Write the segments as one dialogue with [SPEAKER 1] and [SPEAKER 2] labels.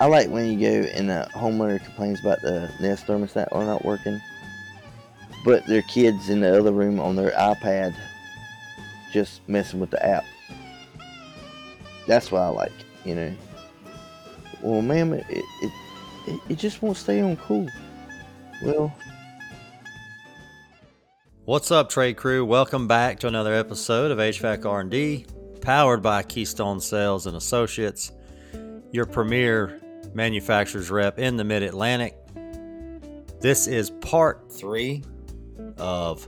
[SPEAKER 1] I like when you go and the homeowner complains about the Nest thermostat are not working, but their kids in the other room on their iPad just messing with the app. That's what I like, you know. Well, ma'am, it, it, it, it just won't stay on cool. Well,
[SPEAKER 2] What's up, trade crew? Welcome back to another episode of HVAC R&D, powered by Keystone Sales and Associates, your premier manufacturer's rep in the Mid-Atlantic. This is part three of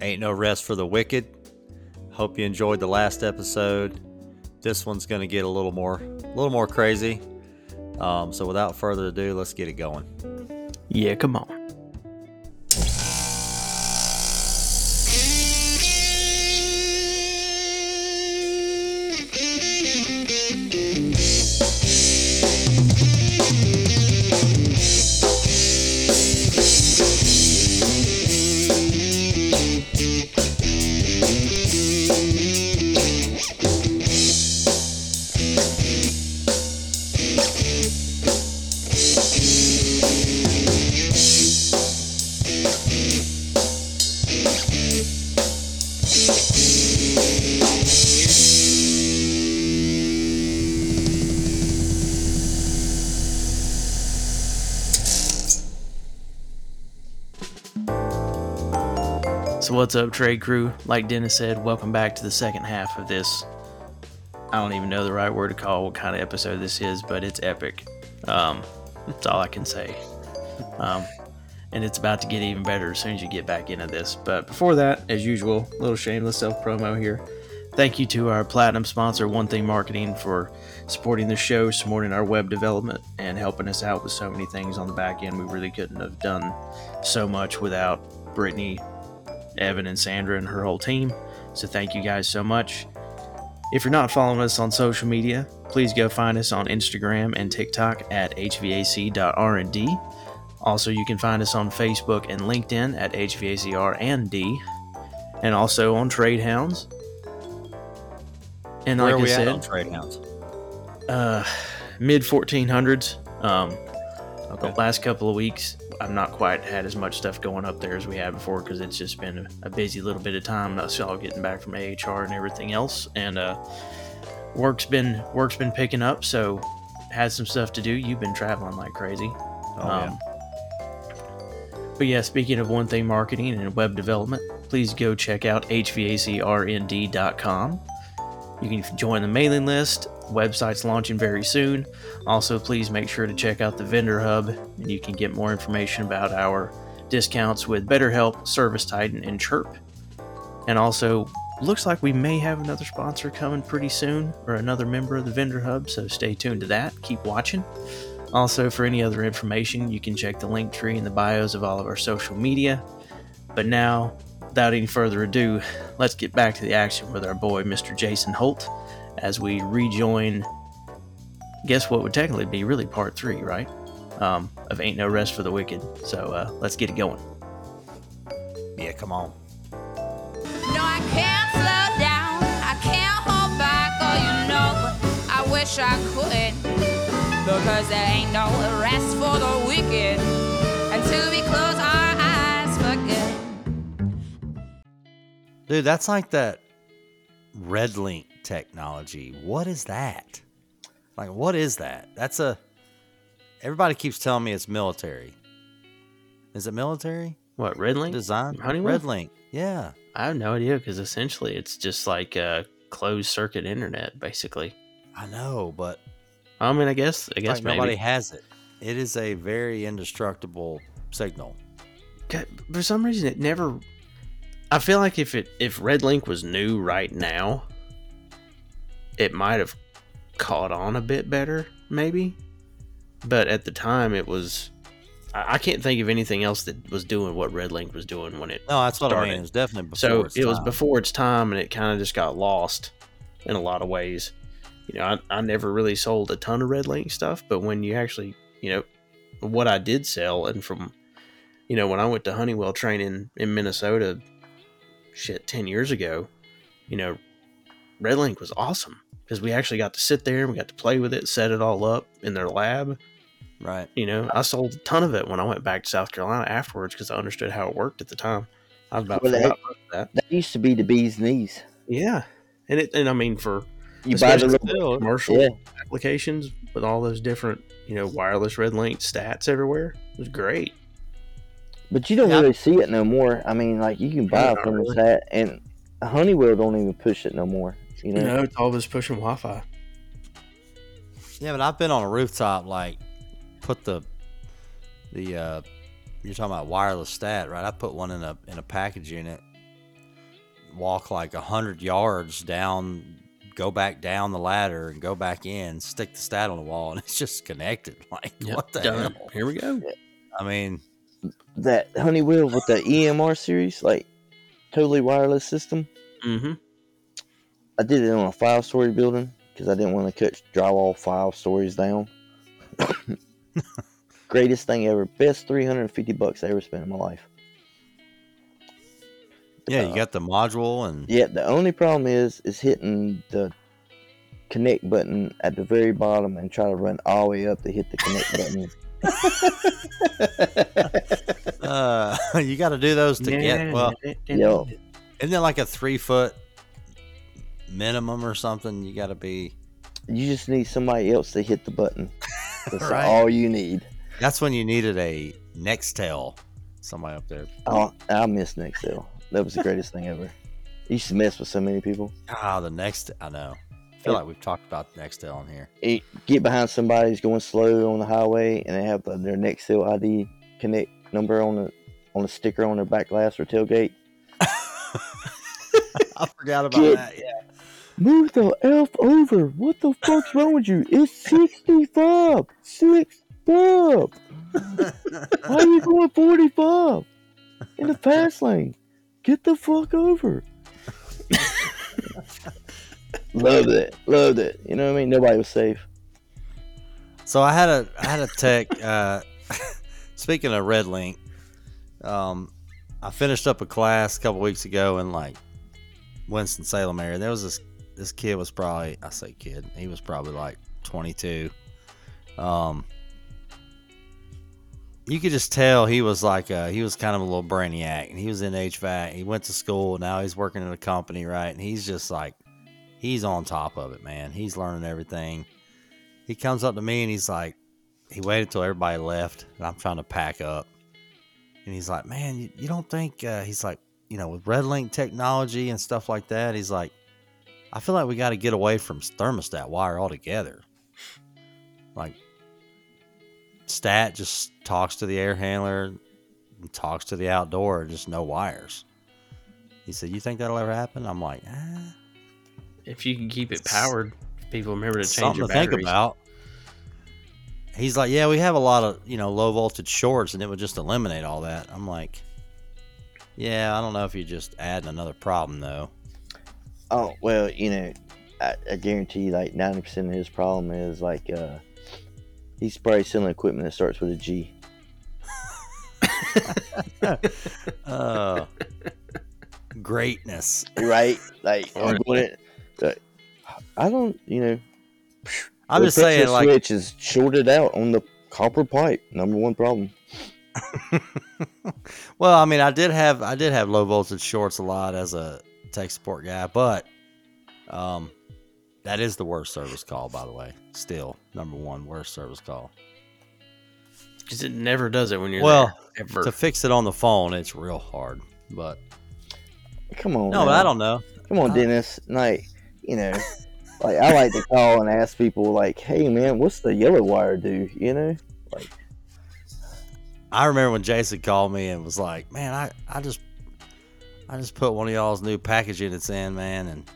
[SPEAKER 2] Ain't No Rest for the Wicked. Hope you enjoyed the last episode. This one's going to get a little more, a little more crazy. Um, so, without further ado, let's get it going.
[SPEAKER 3] Yeah, come on. What's up, trade crew? Like Dennis said, welcome back to the second half of this. I don't even know the right word to call what kind of episode this is, but it's epic. Um, that's all I can say. Um, and it's about to get even better as soon as you get back into this. But before that, as usual, a little shameless self promo here. Thank you to our platinum sponsor, One Thing Marketing, for supporting the show, supporting our web development, and helping us out with so many things on the back end. We really couldn't have done so much without Brittany, Evan, and Sandra, and her whole team. So thank you guys so much. If you're not following us on social media, please go find us on Instagram and TikTok at hvac.rnd. Also, you can find us on Facebook and LinkedIn at hvacr and D, and also on Trade Hounds. And
[SPEAKER 2] Where
[SPEAKER 3] like
[SPEAKER 2] are we
[SPEAKER 3] I
[SPEAKER 2] at
[SPEAKER 3] said,
[SPEAKER 2] on Trade Hounds?
[SPEAKER 3] uh, mid 1400s. Um,
[SPEAKER 2] Okay.
[SPEAKER 3] the last couple of weeks, I've not quite had as much stuff going up there as we had before because it's just been a, busy little bit of time. Us all getting back from AHR and everything else, and uh, work's been work's been picking up. So had some stuff to do. You've been traveling like crazy.
[SPEAKER 2] Oh,
[SPEAKER 3] Um, But yeah, speaking of one thing marketing and web development, please go check out hvacrnd.com. You can join the mailing list. Website's launching very soon. Also, please make sure to check out the vendor hub, and you can get more information about our discounts with BetterHelp, Service Titan, and Chirp. And also, looks like we may have another sponsor coming pretty soon, or another member of the vendor hub. So stay tuned to that. Keep watching. Also, for any other information, you can check the link tree in the bios of all of our social media. But now, without any further ado, let's get back to the action with our boy, Mr. Jason Holt, as we rejoin, guess what would technically be really part three, right? Um, of Ain't No Rest for the Wicked. So uh, let's get it going.
[SPEAKER 2] yeah, come on.
[SPEAKER 4] No, I can't slow down. I can't hold back. Oh, you know, I wish I could. Because there ain't no rest for the wicked until we close our eyes for good.
[SPEAKER 2] Dude, that's like that red link technology. What is that? Like, what is that? That's a. Everybody keeps telling me it's military. Is it military
[SPEAKER 3] What, Red Link?
[SPEAKER 2] design?
[SPEAKER 3] Honeywell?
[SPEAKER 2] Red link. Yeah.
[SPEAKER 3] I have no idea because essentially it's just like a closed circuit internet, basically.
[SPEAKER 2] I know, but
[SPEAKER 3] I mean, I guess, I guess
[SPEAKER 2] like nobody has it. It is a very indestructible signal.
[SPEAKER 3] God, for some reason it never I feel like if it if Red Link was new right now, it might have caught on a bit better, maybe. But at the time it was I, I can't think of anything else that was doing what Red Link was doing when it
[SPEAKER 2] No, that's what I
[SPEAKER 3] started.
[SPEAKER 2] mean. It was definitely before.
[SPEAKER 3] so it was before its time and it kind of just got lost in a lot of ways you know I, I never really sold a ton of red link stuff but when you actually you know what i did sell and from you know when i went to honeywell training in minnesota shit 10 years ago you know Red Link was awesome because we actually got to sit there and we got to play with it, set it all up in their lab.
[SPEAKER 2] Right.
[SPEAKER 3] You know, I sold a ton of it when I went back to South Carolina afterwards because I understood how it worked at the time. I was about
[SPEAKER 1] Well, that-
[SPEAKER 3] that.
[SPEAKER 1] That used to be the bee's knees.
[SPEAKER 3] Yeah, and it and I mean for
[SPEAKER 1] You buy the little
[SPEAKER 3] commercial
[SPEAKER 1] yeah.
[SPEAKER 3] applications with all those different you know wireless Red Link stats everywhere. It was great.
[SPEAKER 1] But you don't
[SPEAKER 2] Yeah.
[SPEAKER 1] really see it no more. I mean, like you can buy a from
[SPEAKER 3] really.
[SPEAKER 1] that, and Honeywell don't even push it no more. You know,
[SPEAKER 3] No, it's all this pushing Wi-Fi.
[SPEAKER 2] Yeah, but I've been on a rooftop like put the the uh you're talking about wireless stat, right? I put one in a in a package unit, walk like a hundred yards down, go back down the ladder and go back in, stick the stat on the wall, and it's just connected. Like what the
[SPEAKER 3] done.
[SPEAKER 2] hell?
[SPEAKER 3] Here we go.
[SPEAKER 2] I mean,
[SPEAKER 1] that Honeywell with the EMR series, like totally wireless system.
[SPEAKER 3] Mm-hmm.
[SPEAKER 1] I did it on a five story building because I didn't want to cut drywall five stories down. Greatest thing ever. Best 350 bucks I ever spent in my life.
[SPEAKER 2] yeah,
[SPEAKER 1] Uh,
[SPEAKER 2] you got the module and
[SPEAKER 1] Yeah, the only problem is is hitting the connect button at the very bottom and try to run all the way up to hit the connect button.
[SPEAKER 2] uh, you got to do those to get well.
[SPEAKER 1] Yo.
[SPEAKER 2] Isn't it like a three foot minimum or something? You got to be.
[SPEAKER 1] You just need somebody else to hit the button. That's
[SPEAKER 2] Right.
[SPEAKER 1] all you need.
[SPEAKER 2] That's when you needed a Nextel. Somebody up there.
[SPEAKER 1] Oh, I miss Nextel. That was the greatest thing ever. I used to mess with so many people.
[SPEAKER 2] Ah, the next. I know. I feel like we've talked about Nextel in here.
[SPEAKER 1] It, get behind somebody who's going slow on the highway, and they have the, their Nextel ID connect number on the on the sticker on their back glass or tailgate.
[SPEAKER 2] I forgot about
[SPEAKER 1] Get-
[SPEAKER 2] that. Yeah.
[SPEAKER 1] Move the F over. What the fuck's wrong with you? It's 65. 65. Why are you going 45 in the fast lane? Get the fuck over. Loved it. Loved it. You know what I mean? Nobody was safe.
[SPEAKER 2] So I had a I had a tech. Uh, speaking of Red Link, um, I finished up a class a couple weeks ago in like Winston Salem area. There was this this kid was probably I say kid. He was probably like 22. Um, you could just tell he was like a, he was kind of a little brainiac, and he was in HVAC. He went to school. Now he's working in a company, right? And he's just like he's on top of it, man. He's learning everything he comes up to me and he's like, he waited till everybody left, and I'm trying to pack up, and he's like, man, you, you don't think? Uh, he's like, you know, with Red Link technology and stuff like that, he's like, I feel like we got to get away from thermostat wire altogether. Like, stat just talks to the air handler, and talks to the outdoor, just no wires. He said, "You think that'll ever happen?" I'm like, ah,
[SPEAKER 3] If you can keep it powered, people remember to change
[SPEAKER 2] something
[SPEAKER 3] your
[SPEAKER 2] to think about. He's like, yeah, we have a lot of you know low voltage shorts, and it would just eliminate all that. I'm like, yeah, I don't know if you're just adding another problem though.
[SPEAKER 1] Oh well, you know, I, I guarantee you, like ninety percent of his problem is like uh, he's probably selling equipment that starts with a G.
[SPEAKER 2] Uh, greatness.
[SPEAKER 1] Right? Like I'm going it. like, I don't, you know.
[SPEAKER 2] I'm
[SPEAKER 1] the
[SPEAKER 2] just saying, like,
[SPEAKER 1] switch is shorted out on the copper pipe. Number one problem.
[SPEAKER 2] well, I mean, I did have I did have low voltage shorts a lot as a tech support guy, but um, that is the worst service call, by the way. Still, number one worst service call.
[SPEAKER 3] because it never does it when you're
[SPEAKER 2] Well,
[SPEAKER 3] there, ever.
[SPEAKER 2] To fix it on the phone, it's real hard. But
[SPEAKER 1] Come on.
[SPEAKER 2] no,
[SPEAKER 1] man.
[SPEAKER 2] I don't know.
[SPEAKER 1] Come on,
[SPEAKER 2] Uh,
[SPEAKER 1] Dennis. Like, you know, like I like to call and ask people, like, "Hey, man, what's the yellow wire do?" You know. Like.
[SPEAKER 2] I remember when Jason called me and was like, "Man, I, I just I just put one of y'all's new package units in, man, and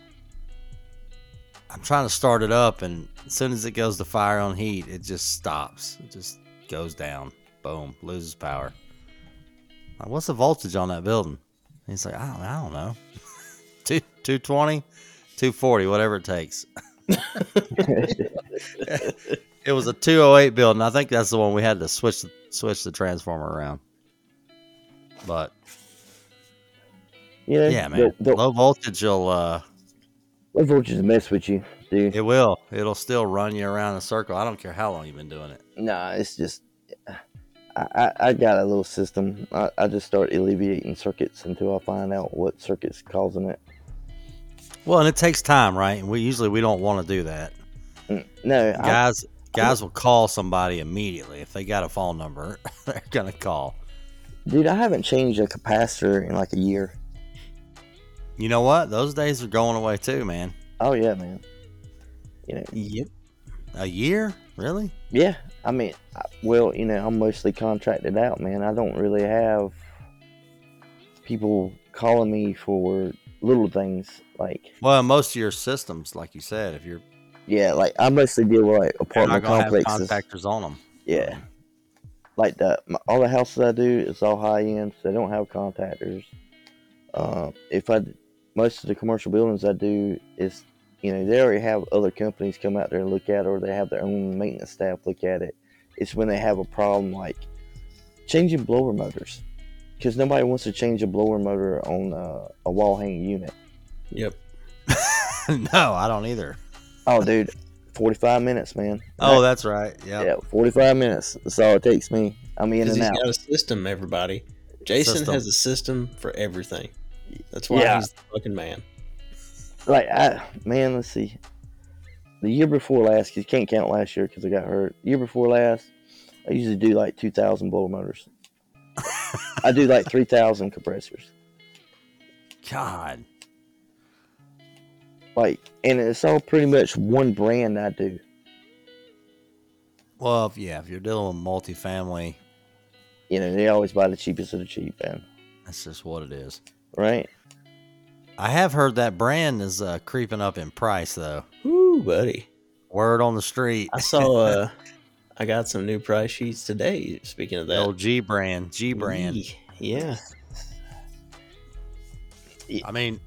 [SPEAKER 2] I'm trying to start it up, and as soon as it goes to fire on heat, it just stops. It just goes down. Boom, loses power. Like, what's the voltage on that building? He's like, I don't, I don't know. Two, 220, 240, whatever it takes. It was a 208 building. I think that's the one we had to switch switch the transformer around. But
[SPEAKER 1] You know,
[SPEAKER 2] yeah, man,
[SPEAKER 1] the- the-
[SPEAKER 2] low voltage will uh,
[SPEAKER 1] Low voltage is mess with you, dude.
[SPEAKER 2] It will. It'll still run you around in a circle. I don't care how long you've been doing it.
[SPEAKER 1] Nah, it's just. I, I, I got a little system. I, I just start alleviating circuits until I find out what circuit's causing it.
[SPEAKER 2] Well, and it takes time, right? And we usually we don't want to do that.
[SPEAKER 1] Mm, No, I,
[SPEAKER 2] Guys, guys will call somebody immediately if they got a phone number. they're gonna call.
[SPEAKER 1] dude, I haven't changed a capacitor in like a year.
[SPEAKER 2] You know what? Those days are going away too, man.
[SPEAKER 1] Oh yeah, man. You know,
[SPEAKER 3] Yep.
[SPEAKER 2] A year, really?
[SPEAKER 1] yeah. I mean, I- well, you know, I'm mostly contracted out, man. I don't really have people calling me for little things like,
[SPEAKER 2] Well, most of your systems, like you said, if you're,
[SPEAKER 1] yeah, like I mostly deal with like apartment complexes.
[SPEAKER 2] contactors on them.
[SPEAKER 1] Yeah. Like the my, all the houses I do is all high end, so they don't have contactors. Uh, if I most of the commercial buildings I do is you know they already have other companies come out there and look at it, or they have their own maintenance staff look at it. It's when they have a problem like changing blower motors, because nobody wants to change a blower motor on uh, a wall hanging unit.
[SPEAKER 3] Yep.
[SPEAKER 2] no, I don't either.
[SPEAKER 1] Oh, dude, forty five minutes, man.
[SPEAKER 2] Oh, that's right. Yep.
[SPEAKER 1] yeah, forty five minutes. That's all it takes me. I'm in
[SPEAKER 3] Because
[SPEAKER 1] and
[SPEAKER 3] he's
[SPEAKER 1] out.
[SPEAKER 3] got a system, everybody. Jason
[SPEAKER 2] System.
[SPEAKER 3] has a system for everything. That's why
[SPEAKER 1] Yeah.
[SPEAKER 3] he's the fucking man.
[SPEAKER 1] like I man, let's see. The year before last, 'cause you can't count last year because I got hurt. year before last, I usually do like two thousand blower motors. I do like three thousand compressors.
[SPEAKER 2] God.
[SPEAKER 1] Like, and it's all pretty much one brand I do.
[SPEAKER 2] Well, if, yeah, if you're dealing with multifamily,
[SPEAKER 1] You know, they always buy the cheapest of the cheap, man.
[SPEAKER 2] that's just what it is.
[SPEAKER 1] Right?
[SPEAKER 2] I have heard that brand is uh, creeping up in price, though.
[SPEAKER 3] Ooh, buddy.
[SPEAKER 2] Word on the street.
[SPEAKER 3] I saw uh I got some new price sheets today. Speaking of
[SPEAKER 2] The
[SPEAKER 3] that.
[SPEAKER 2] old G brand, G brand.
[SPEAKER 3] Yeah.
[SPEAKER 2] I mean,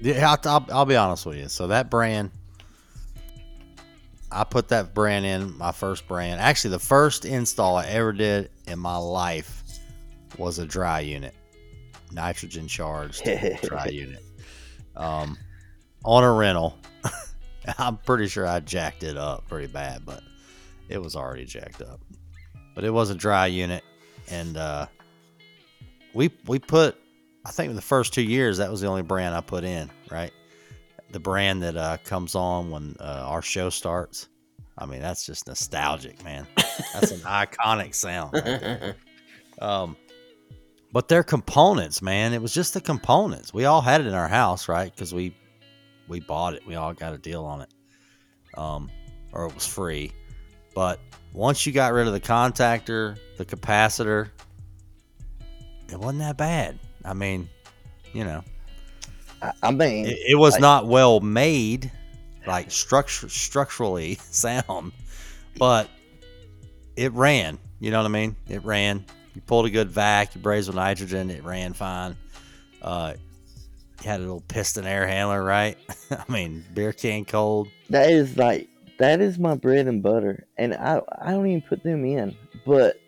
[SPEAKER 2] yeah, I'll, I'll be honest with you. So that brand, I put that brand in my first brand. Actually, the first install I ever did in my life was a dry unit, nitrogen charged dry unit, um, on a rental. I'm pretty sure I jacked it up pretty bad, but it was already jacked up. But it was a dry unit, and uh, we we put I think in the first two years that was the only brand I put in, right? The brand that uh, comes on when uh, our show starts. I mean, that's just nostalgic, man. That's an iconic sound. right. Um, but they're components, man, it was just the components. We all had it in our house, right? Because we we bought it. We all got a deal on it, um, or it was free. But once you got rid of the contactor, the capacitor, it wasn't that bad. I mean, you know,
[SPEAKER 1] I, I mean,
[SPEAKER 2] it, it was
[SPEAKER 1] like-
[SPEAKER 2] not well made, like structure structurally sound, but it ran. You know what I mean? It ran. You pulled a good vac, you brazed with nitrogen, it ran fine. Uh, you had a little piston air handler, right? I mean, beer can cold.
[SPEAKER 1] that is like that is my bread and butter, and I I don't even put them in, but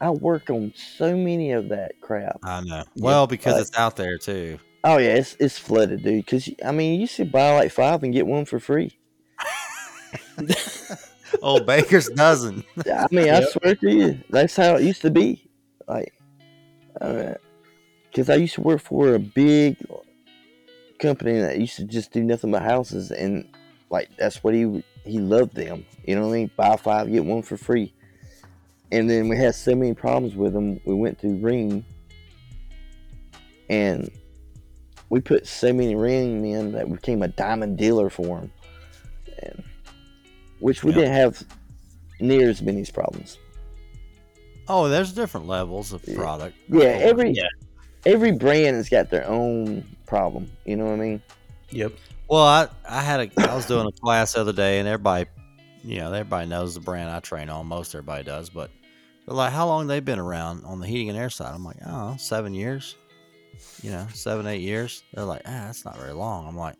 [SPEAKER 1] I work on so many of that crap.
[SPEAKER 2] I know. Well, because
[SPEAKER 1] but-
[SPEAKER 2] it's out there too.
[SPEAKER 1] Oh yeah, it's it's flooded, dude. Because I mean, you should buy like five and get one for free.
[SPEAKER 2] Oh, Baker's dozen.
[SPEAKER 1] I mean, I
[SPEAKER 3] Yep.
[SPEAKER 1] swear to you, that's how it used to be. Like, because I used to work for a big company that used to just do nothing but houses, and like that's what he he loved them. You know what I mean? Buy five, get one for free. And then we had so many problems with them. We went to Ring, and we put so many ring in that we became a diamond dealer for them, and which we
[SPEAKER 2] Yeah.
[SPEAKER 1] didn't have near as many problems.
[SPEAKER 2] Oh, there's different levels of product.
[SPEAKER 1] Yeah, every
[SPEAKER 3] Yeah.
[SPEAKER 1] every brand has got their own problem. You know what I mean?
[SPEAKER 3] Yep.
[SPEAKER 2] Well, I I had a I was doing a class the other day, and everybody, you know, everybody knows the brand I train on. Most everybody does, but they're like, "How long they've been around on the heating and air side?" I'm like, "Oh, seven years." You know, seven eight years. They're like, "Ah, that's not very long." I'm like,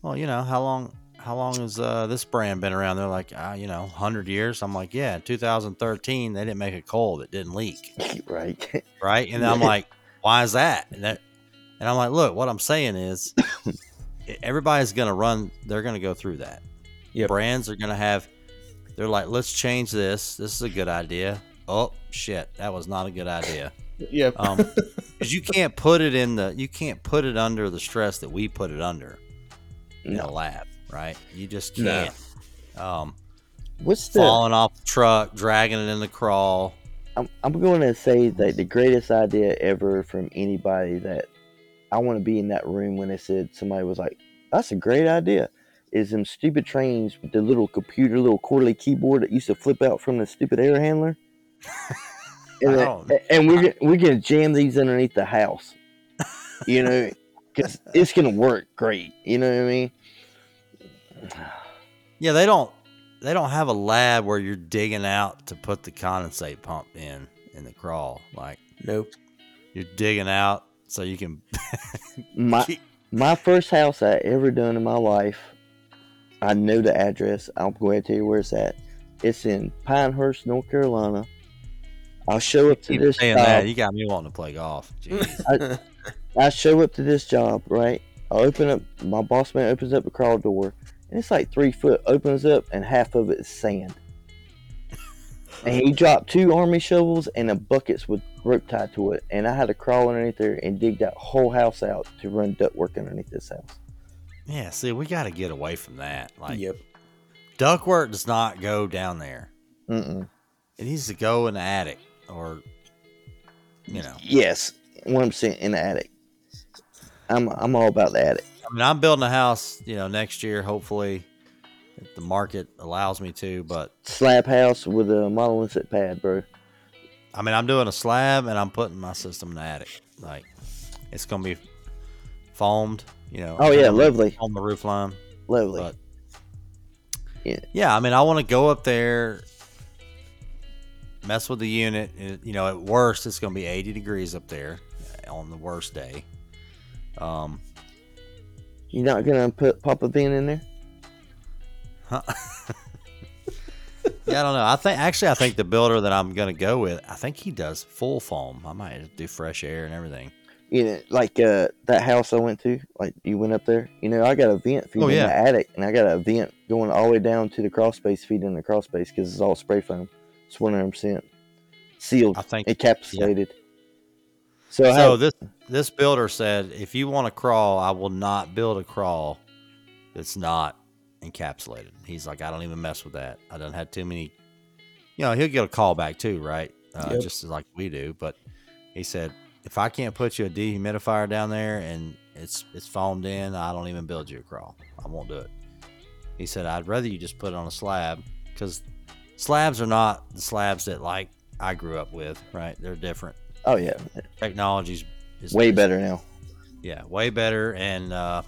[SPEAKER 2] "Well, you know, how long how long has uh, this brand been around?" They're like, "Ah, you know, hundred years." I'm like, "Yeah, 2013, they didn't make a coil that didn't leak."
[SPEAKER 1] right.
[SPEAKER 2] right? And I'm like, why is that? And that, and I'm like, look, what I'm saying is, everybody's going to run. They're going to go through that.
[SPEAKER 3] Yep.
[SPEAKER 2] Brands are going to have. They're like, let's change this. This is a good idea. Oh shit, that was not a good idea.
[SPEAKER 3] Yep.
[SPEAKER 2] Um, because you can't put it in the. You can't put it under the stress that we put it under in a
[SPEAKER 1] No.
[SPEAKER 2] lab, right? You just can't. Um,
[SPEAKER 1] What's the?
[SPEAKER 2] falling off the truck, dragging it in the crawl.
[SPEAKER 1] I'm, I'm going to say that the greatest idea ever from anybody that I want to be in that room when they said somebody was like, "That's a great idea." Is them stupid trains with the little computer, little QWERTY keyboard that used to flip out from the stupid air handler. and, then-
[SPEAKER 2] Oh.
[SPEAKER 1] and we're we're gonna jam these underneath the house, you know, because it's gonna work great. You know what I mean?
[SPEAKER 2] Yeah, they don't. They don't have a lab where you're digging out to put the condensate pump in in the crawl. Like
[SPEAKER 3] Nope.
[SPEAKER 2] you're digging out so you can.
[SPEAKER 1] My my first house I ever done in my life. I know the address. I'll go ahead and tell you where it's at. It's in Pinehurst, North Carolina. I'll show up to
[SPEAKER 2] keep
[SPEAKER 1] this
[SPEAKER 2] saying
[SPEAKER 1] job.
[SPEAKER 2] that. You got me wanting to play golf. Jeez.
[SPEAKER 1] I show up to this job, right? I open up. My boss man opens up the crawl door, and it's like three foot. Opens up, and half of it is sand. and he dropped two army shovels and a buckets with rope tied to it, and I had to crawl underneath there and dig that whole house out to run ductwork underneath this house.
[SPEAKER 2] yeah, see, we got to get away from that. Like
[SPEAKER 3] yep.
[SPEAKER 2] ductwork does not go down there.
[SPEAKER 1] Mm-mm.
[SPEAKER 2] It needs to go in the attic or, you know.
[SPEAKER 1] Yes, one percent in the attic. I'm I'm all about the attic.
[SPEAKER 2] I mean, I'm building a house, you know, next year, hopefully, if the market allows me to. But
[SPEAKER 1] Slab house with a monolithic pad, bro.
[SPEAKER 2] I mean, I'm doing a slab and I'm putting my system in the attic. Like, it's gonna be foamed, you know.
[SPEAKER 1] Oh yeah, lovely,
[SPEAKER 2] on the roof line.
[SPEAKER 1] lovely.
[SPEAKER 2] But
[SPEAKER 1] Yeah.
[SPEAKER 2] yeah, I mean, I want to go up there, mess with the unit. It- you know, at worst, it's going to be 80 degrees up there on the worst day. Um,
[SPEAKER 1] You're not gonna put pop a vent in there? Huh?
[SPEAKER 2] yeah, I don't know. I think actually, I think the builder that I'm going to go with, I think he does full foam. I might do fresh air and everything.
[SPEAKER 1] You know, like uh, that house I went to. Like you went up there. You know, I got a vent feeding
[SPEAKER 2] Oh, yeah.
[SPEAKER 1] in the attic, and I got a vent going all the way down to the crawl space feeding the crawl space because it's all spray foam. It's 100 percent sealed,
[SPEAKER 2] I think
[SPEAKER 1] encapsulated. So,
[SPEAKER 2] So
[SPEAKER 1] have,
[SPEAKER 2] this this builder said, if you want to crawl, I will not build a crawl that's not encapsulated. He's like, I don't even mess with that. I don't have too many. You know, he'll get a call back too, right? Uh,
[SPEAKER 3] Yep.
[SPEAKER 2] Just like we do. But he said, if I can't put you a dehumidifier down there and it's it's foamed in, I don't even build you a crawl. I won't do it. He said, I'd rather you just put it on a slab because slabs are not the slabs that like I grew up with, right? They're different
[SPEAKER 1] oh yeah,
[SPEAKER 2] technology's is
[SPEAKER 1] way
[SPEAKER 2] is-
[SPEAKER 1] better now.
[SPEAKER 2] Yeah, way better. And uh,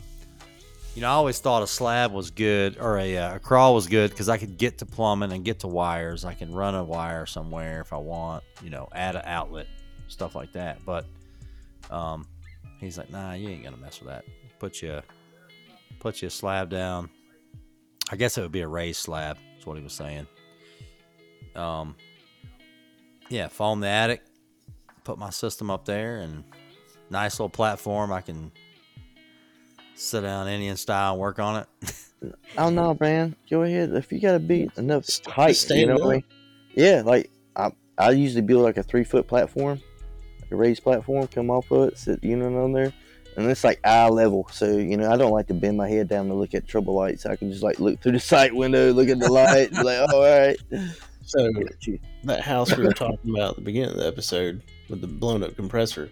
[SPEAKER 2] you know, I always thought a slab was good or a, uh, a crawl was good because I could get to plumbing and get to wires. I can run a wire somewhere if I want. You know, add an outlet, stuff like that. But um, he's like, Nah, you ain't gonna mess with that. Put you put you a slab down. I guess it would be a raised slab. Is what he was saying. Um, yeah, foam the attic put my system up there and nice little platform. I can sit down Indian style and work on it.
[SPEAKER 1] Oh no, man, go ahead. If you got to be enough
[SPEAKER 3] St-
[SPEAKER 1] height, you know what I mean? Yeah, like I, I usually build like a three foot platform, like a raised platform, come off of it, sit you know, on there, and it's like eye level. So you know, I don't like to bend my head down to look at trouble lights. I can just like look through the sight window, look at the light, like, oh, all right.
[SPEAKER 3] So that house we were talking about at the beginning of the episode with the blown up compressor,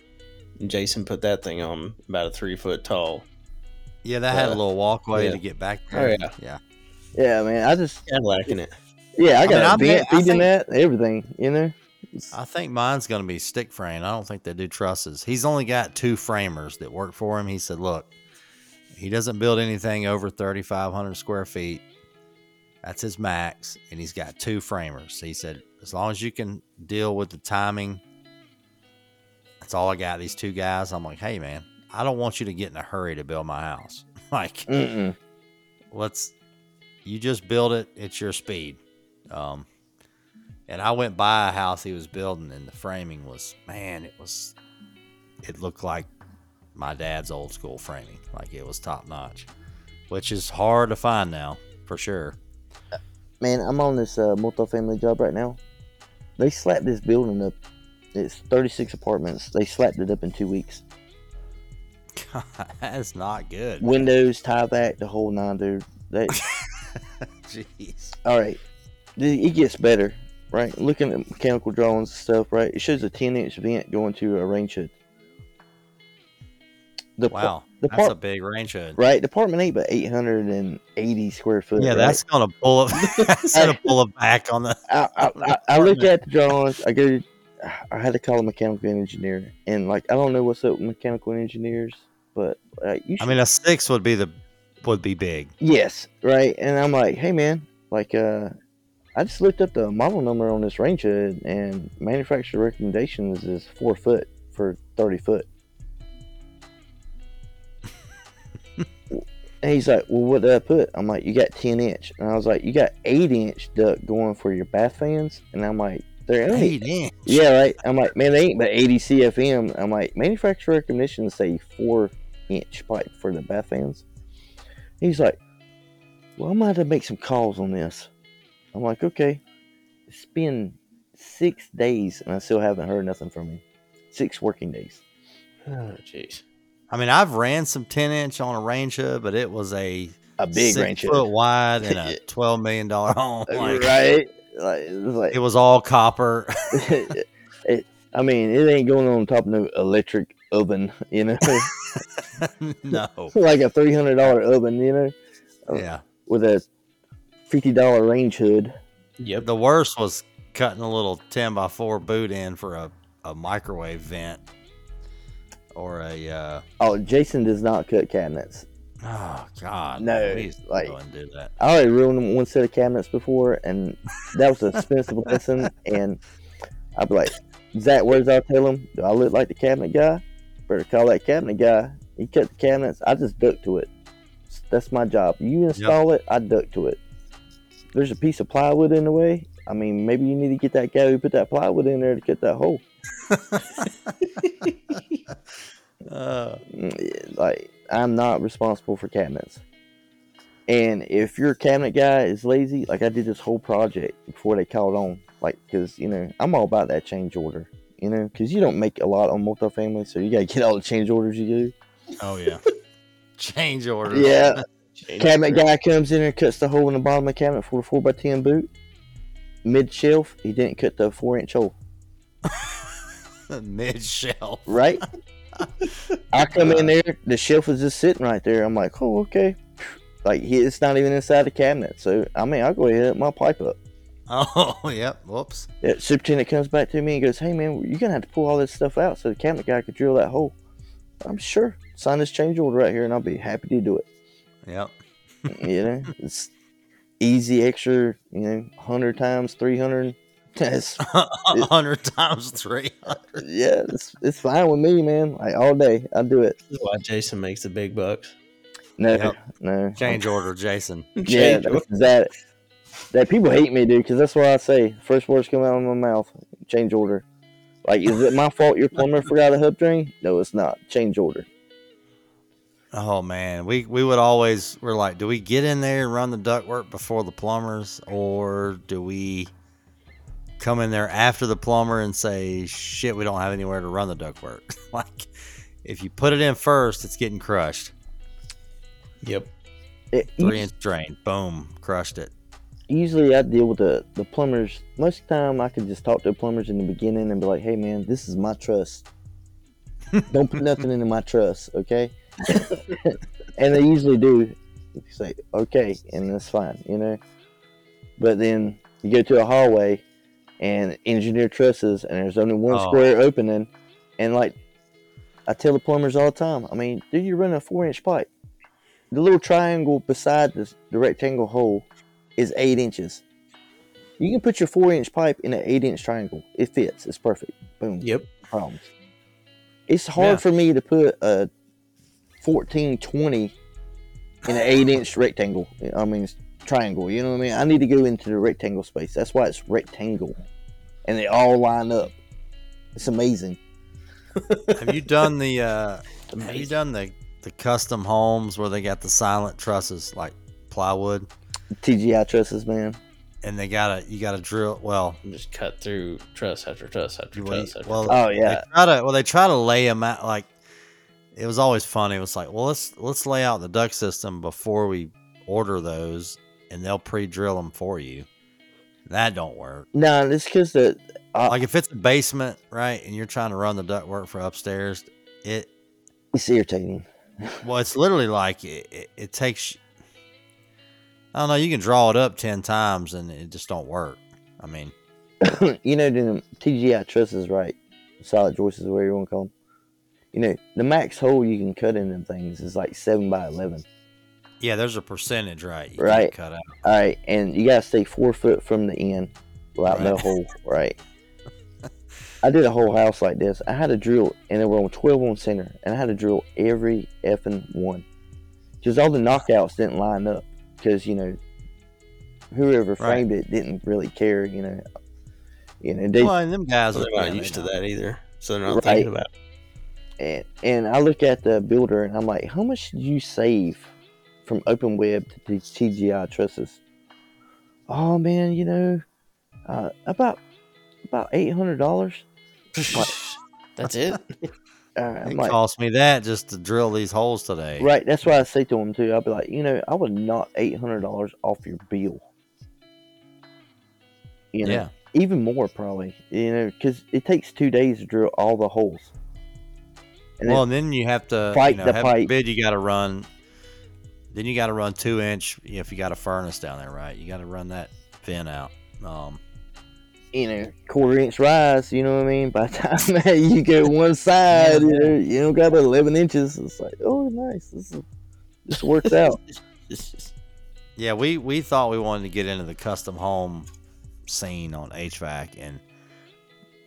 [SPEAKER 3] and Jason put that thing on about a three foot tall.
[SPEAKER 2] Yeah, that had a
[SPEAKER 3] Uh,
[SPEAKER 2] little walkway
[SPEAKER 3] yeah.
[SPEAKER 2] to get back
[SPEAKER 3] Oh, yeah.
[SPEAKER 2] yeah.
[SPEAKER 1] Yeah, man. I just
[SPEAKER 3] Cadillac in it.
[SPEAKER 1] yeah, I
[SPEAKER 2] I
[SPEAKER 1] got
[SPEAKER 2] mean,
[SPEAKER 1] a
[SPEAKER 2] I may-
[SPEAKER 1] vent feeding
[SPEAKER 2] think-
[SPEAKER 1] that, everything. You know.
[SPEAKER 2] I think mine's going to be stick frame. I don't think they do trusses. He's only got two framers that work for him. He said, look, he doesn't build anything over 3,500 square feet. That's his max. And he's got two framers. He said, as long as you can deal with the timing, that's all I got. These two guys. I'm like, hey, man, I don't want you to get in a hurry to build my house. like,
[SPEAKER 1] Mm-mm.
[SPEAKER 2] let's you just build it it's your speed um and i went by a house he was building and the framing was man it was it looked like my dad's old school framing like it was top notch which is hard to find now for sure.
[SPEAKER 1] Man, I'm on this uh, multifamily job right now. They slapped this building up. It's 36 apartments. They slapped it up in two weeks.
[SPEAKER 2] God, that's not good.
[SPEAKER 1] Windows, tie back, the whole nine, dude. They,
[SPEAKER 2] Jeez.
[SPEAKER 1] all right, it gets better, right? Looking at mechanical drawings and stuff, right? It shows a 10 inch vent going to a range hood. The par-
[SPEAKER 2] Wow.
[SPEAKER 1] the
[SPEAKER 2] That's a big range hood.
[SPEAKER 1] right? Department 8, but 880 square foot.
[SPEAKER 2] Yeah,
[SPEAKER 1] right?
[SPEAKER 2] that's gonna pull it. That's gonna pull it back on the.
[SPEAKER 1] I, I, I, I look at the drawings. I go. I had to call a mechanical engineer, and like I don't know what's up with mechanical engineers, but uh, you should.
[SPEAKER 2] I mean, a six would be the would be big.
[SPEAKER 1] yes, right. And I'm like, hey man, like uh, I just looked up the model number on this range hood, and manufacturer recommendations is four foot for thirty foot. And he's like, well, what did I put? I'm like, you got 10 inch. And I was like, you got 8 inch duct going for your bath fans? And I'm like, they're
[SPEAKER 2] Eight inch.
[SPEAKER 1] yeah, right. I'm like, man, they ain't but 80 CFM. I'm like, manufacturer recognition say four inch pipe for the bath fans. He's like, well, I'm gonna have to make some calls on this. I'm like, okay. It's been six days and I still haven't heard nothing from him. Six working days.
[SPEAKER 3] Oh, jeez.
[SPEAKER 2] I mean, I've ran some ten inch on a range hood, but it was a
[SPEAKER 1] A big
[SPEAKER 2] six
[SPEAKER 1] range
[SPEAKER 2] foot
[SPEAKER 1] hood.
[SPEAKER 2] wide and a twelve million dollar home. Like,
[SPEAKER 1] right? Like, it was like
[SPEAKER 2] It was all copper.
[SPEAKER 1] it, I mean, it ain't going on top of no electric oven, you know,
[SPEAKER 2] no.
[SPEAKER 1] like a three hundred dollar oven, you know,
[SPEAKER 2] Yeah.
[SPEAKER 1] with a fifty dollar range hood.
[SPEAKER 3] Yep.
[SPEAKER 2] The worst was cutting a little ten by four boot in for a, a microwave vent or a uh,
[SPEAKER 1] Oh, Jason does not cut cabinets.
[SPEAKER 2] Oh god
[SPEAKER 1] No,
[SPEAKER 2] to
[SPEAKER 1] like-
[SPEAKER 2] go and do that.
[SPEAKER 1] I already ruined one set of cabinets before, and that was an expensive lesson. And I'd be like, Zach, where's I tell him? Do I look like the cabinet guy? Better call that cabinet guy. He cut the cabinets. I just duck to it. That's my job. You install it, I duck to it. There's a piece of plywood in the way. I mean, maybe you need to get that guy who put that plywood in there to cut that hole.
[SPEAKER 2] Uh,
[SPEAKER 1] Mm, like I'm not responsible for cabinets. And if your cabinet guy is lazy, like I did this whole project before they called on, like because you know I'm all about that change order, you know, because you don't make a lot on multifamily, so you gotta get all the change orders you do.
[SPEAKER 2] oh yeah. Change orders.
[SPEAKER 1] Yeah, cabinet guy comes in and cuts the hole in the bottom of the cabinet for a four x ten boot. Mid shelf, he didn't cut the four inch hole.
[SPEAKER 2] Mid shelf.
[SPEAKER 1] Right? I come in there, the shelf is just sitting right there. I'm like, oh, okay. Like, it's not even inside the cabinet. So, I mean, I'll go ahead and my pipe up.
[SPEAKER 2] Oh yep. Whoops.
[SPEAKER 1] Yeah, superintendent comes back to me and goes, hey, man, you're going to have to pull all this stuff out so the cabinet guy could drill that hole. I'm sure. Sign this change order right here and I'll be happy to do it.
[SPEAKER 2] Yep.
[SPEAKER 1] you know, it's easy, extra, you know, 100 times 300. That's,
[SPEAKER 2] A hundred times three.
[SPEAKER 1] yeah, it's, it's fine with me, man. Like, all day, I'll do it.
[SPEAKER 3] This is why Jason makes the big bucks.
[SPEAKER 1] No,
[SPEAKER 2] Yep.
[SPEAKER 1] no.
[SPEAKER 2] Change order, Jason.
[SPEAKER 1] Yeah,
[SPEAKER 3] Change
[SPEAKER 1] that's that. That people hate me, dude, because that's what I say. First words come out of my mouth. Change order. Like, is it my fault your plumber forgot a hub drain? No, it's not. Change order.
[SPEAKER 2] Oh man, we we would always we're like, do we get in there and run the ductwork before the plumbers, or do we come in there after the plumber and say, shit, we don't have anywhere to run the ductwork? like, if you put it in first, it's getting crushed.
[SPEAKER 3] Yep.
[SPEAKER 1] It,
[SPEAKER 2] Three inch drain, boom, crushed it.
[SPEAKER 1] usually I deal with the, the plumbers. Most of the time, I can just talk to the plumbers in the beginning and be like, hey, man, this is my trust. Don't put nothing into my trust, okay? and they usually do say, okay, and that's fine, you know? But then you go to a hallway and engineer trusses, and there's only one
[SPEAKER 2] Oh.
[SPEAKER 1] square opening. And like, I tell the plumbers all the time, I mean, dude, you're running a four inch pipe. The little triangle beside the, the rectangle hole is eight inches. You can put your four inch pipe in an eight inch triangle. It fits. It's perfect. Boom.
[SPEAKER 3] Yep.
[SPEAKER 1] Problems. It's hard
[SPEAKER 2] Yeah.
[SPEAKER 1] for me to put a fourteen twenty in an eight inch rectangle. I mean triangle. You know what I mean? I need to go into the rectangle space. That's why it's rectangle, and they all line up. It's amazing.
[SPEAKER 2] have you done the uh have you done the the custom homes where they got the silent trusses like plywood,
[SPEAKER 1] TJI trusses, man.
[SPEAKER 2] and they gotta you gotta drill. Well,
[SPEAKER 3] Just cut through truss after truss after
[SPEAKER 2] well,
[SPEAKER 3] truss after
[SPEAKER 2] well,
[SPEAKER 1] Oh
[SPEAKER 2] they
[SPEAKER 1] yeah,
[SPEAKER 2] try to well they try to lay them out like it was always funny. It was like, well, let's let's lay out the duct system before we order those, and they'll pre-drill them for you. That don't work.
[SPEAKER 1] no, it's because the uh,
[SPEAKER 2] Like if it's a basement, right, and you're trying to run the duct work for upstairs, it
[SPEAKER 1] it's irritating.
[SPEAKER 2] well, it's literally like it, it, it takes. I don't know. You can draw it up ten times and it just don't work. I mean,
[SPEAKER 1] you know the TJI trusses, right? Solid joists, whatever you want to call them. You know the max hole you can cut in them things is like seven by eleven.
[SPEAKER 2] Yeah, there's a percentage, right? You
[SPEAKER 1] Right.
[SPEAKER 2] Cut out.
[SPEAKER 1] All right, and you gotta stay four foot from the end, without no
[SPEAKER 2] Right.
[SPEAKER 1] hole. Right. I did a whole house like this. I had to drill, and there were on twelve on center, and I had to drill every effing one, because all the knockouts didn't line up. Because you know, whoever framed it didn't really care. You know, you know they
[SPEAKER 2] Well, and them guys are
[SPEAKER 3] not used to
[SPEAKER 2] know.
[SPEAKER 3] that either. So they're not
[SPEAKER 1] Right.
[SPEAKER 3] thinking about
[SPEAKER 1] and and I look at the builder and I'm like, how much did you save from open web to these TJI trusses? Oh man, you know, uh, about about eight hundred dollars.
[SPEAKER 3] That's it.
[SPEAKER 1] Uh,
[SPEAKER 2] It
[SPEAKER 1] like,
[SPEAKER 2] cost me that just to drill these holes today.
[SPEAKER 1] right. That's why I say to them too. I'll be like, you know, I would knock eight hundred dollars off your bill. You know,
[SPEAKER 2] Yeah.
[SPEAKER 1] even more probably. You know, because it takes two days to drill all the holes. And
[SPEAKER 2] well,
[SPEAKER 1] then,
[SPEAKER 2] and then you have to
[SPEAKER 1] Fight
[SPEAKER 2] you know,
[SPEAKER 1] the
[SPEAKER 2] have
[SPEAKER 1] pipe.
[SPEAKER 2] bid. You got to run. Then you got to run two inch. If you got a furnace down there, right? You got to run that fin out. Um,
[SPEAKER 1] you know, quarter inch rise, you know what I mean? By the time that you go one side, you know, you don't got 11 inches. It's like, oh, nice. This, is, this works out.
[SPEAKER 2] yeah, we we thought we wanted to get into the custom home scene on HVAC, and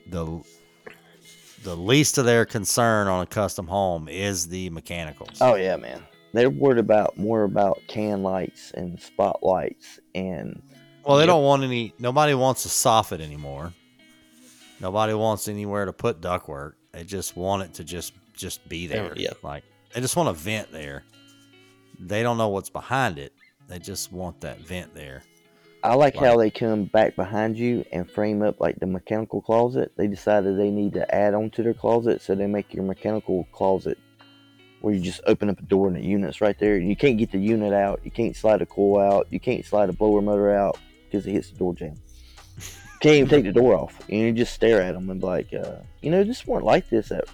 [SPEAKER 2] the the least of their concern on a custom home is the mechanicals.
[SPEAKER 1] Oh, yeah, man. They're worried about more about can lights and spotlights and
[SPEAKER 2] Well, they
[SPEAKER 3] Yep.
[SPEAKER 2] don't want any. Nobody wants a soffit anymore. Nobody wants anywhere to put ductwork. They just want it to just just be
[SPEAKER 3] There,
[SPEAKER 2] there.
[SPEAKER 3] yeah.
[SPEAKER 2] Like they just want a vent there. They don't know what's behind it. They just want that vent there.
[SPEAKER 1] I like how they come back behind you and frame up like the mechanical closet. They decided they need to add on to their closet, so they make your mechanical closet where you just open up a door and the unit's right there. You can't get the unit out. You can't slide a coil out. You can't slide a blower motor out because it hits the door jamb. Can't even take the door off. And you just stare at them and be like, uh, you know, this weren't like this at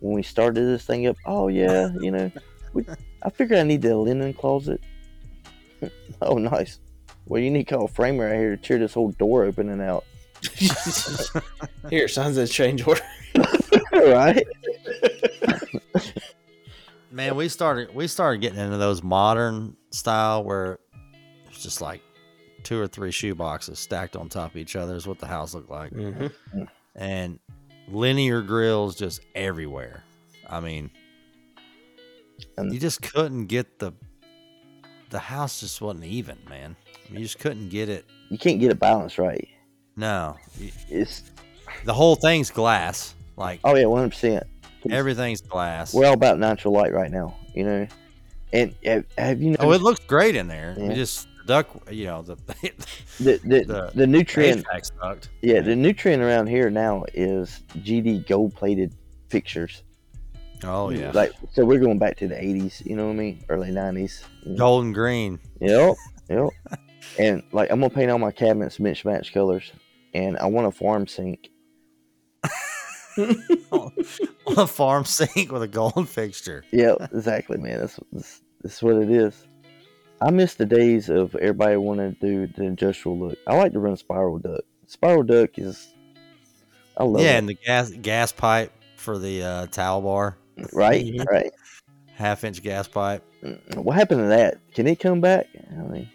[SPEAKER 1] when we started this thing up. Oh yeah, you know, we, I figured I need the linen closet. oh nice. Well, you need to call a framer out here to tear this whole door open and out.
[SPEAKER 3] Here, signs a change order.
[SPEAKER 1] right?
[SPEAKER 2] Man, we started we started getting into those modern style where it's just like two or three shoe boxes stacked on top of each other is what the house looked like.
[SPEAKER 3] Mm-hmm.
[SPEAKER 2] and linear grills just everywhere. I mean,
[SPEAKER 1] And-
[SPEAKER 2] you just couldn't get the the house just wasn't even, man. You just couldn't get it.
[SPEAKER 1] You can't get it balanced right.
[SPEAKER 2] No,
[SPEAKER 1] It's
[SPEAKER 2] the whole thing's glass. Like
[SPEAKER 1] oh yeah, one hundred percent.
[SPEAKER 2] Everything's glass.
[SPEAKER 1] We're all about natural light right now, you know. And have, have you
[SPEAKER 2] oh, it looks great in there.
[SPEAKER 1] Yeah.
[SPEAKER 2] We just duck, you know, the
[SPEAKER 1] the the,
[SPEAKER 2] the-
[SPEAKER 1] the new trend? Yeah, the nutrient around here now is GD gold plated fixtures.
[SPEAKER 2] Oh mm, yeah,
[SPEAKER 1] Like so, we're going back to the '80s. You know what I mean? Early '90s. you know?
[SPEAKER 2] golden green.
[SPEAKER 1] Yep, yep. and like I'm gonna paint all my cabinets mismatch colors, and I want a farm sink.
[SPEAKER 2] on a farm sink with a gold fixture.
[SPEAKER 1] Yeah, exactly, man. That's, that's that's what it is. I miss the days of everybody wanting to do the industrial look. I like to run spiral duct. Spiral duct is, I love
[SPEAKER 2] yeah,
[SPEAKER 1] it.
[SPEAKER 2] and the gas gas pipe for the uh, towel bar,
[SPEAKER 1] right, right.
[SPEAKER 2] half inch gas pipe.
[SPEAKER 1] Mm, What happened to that? Can it come back? I mean,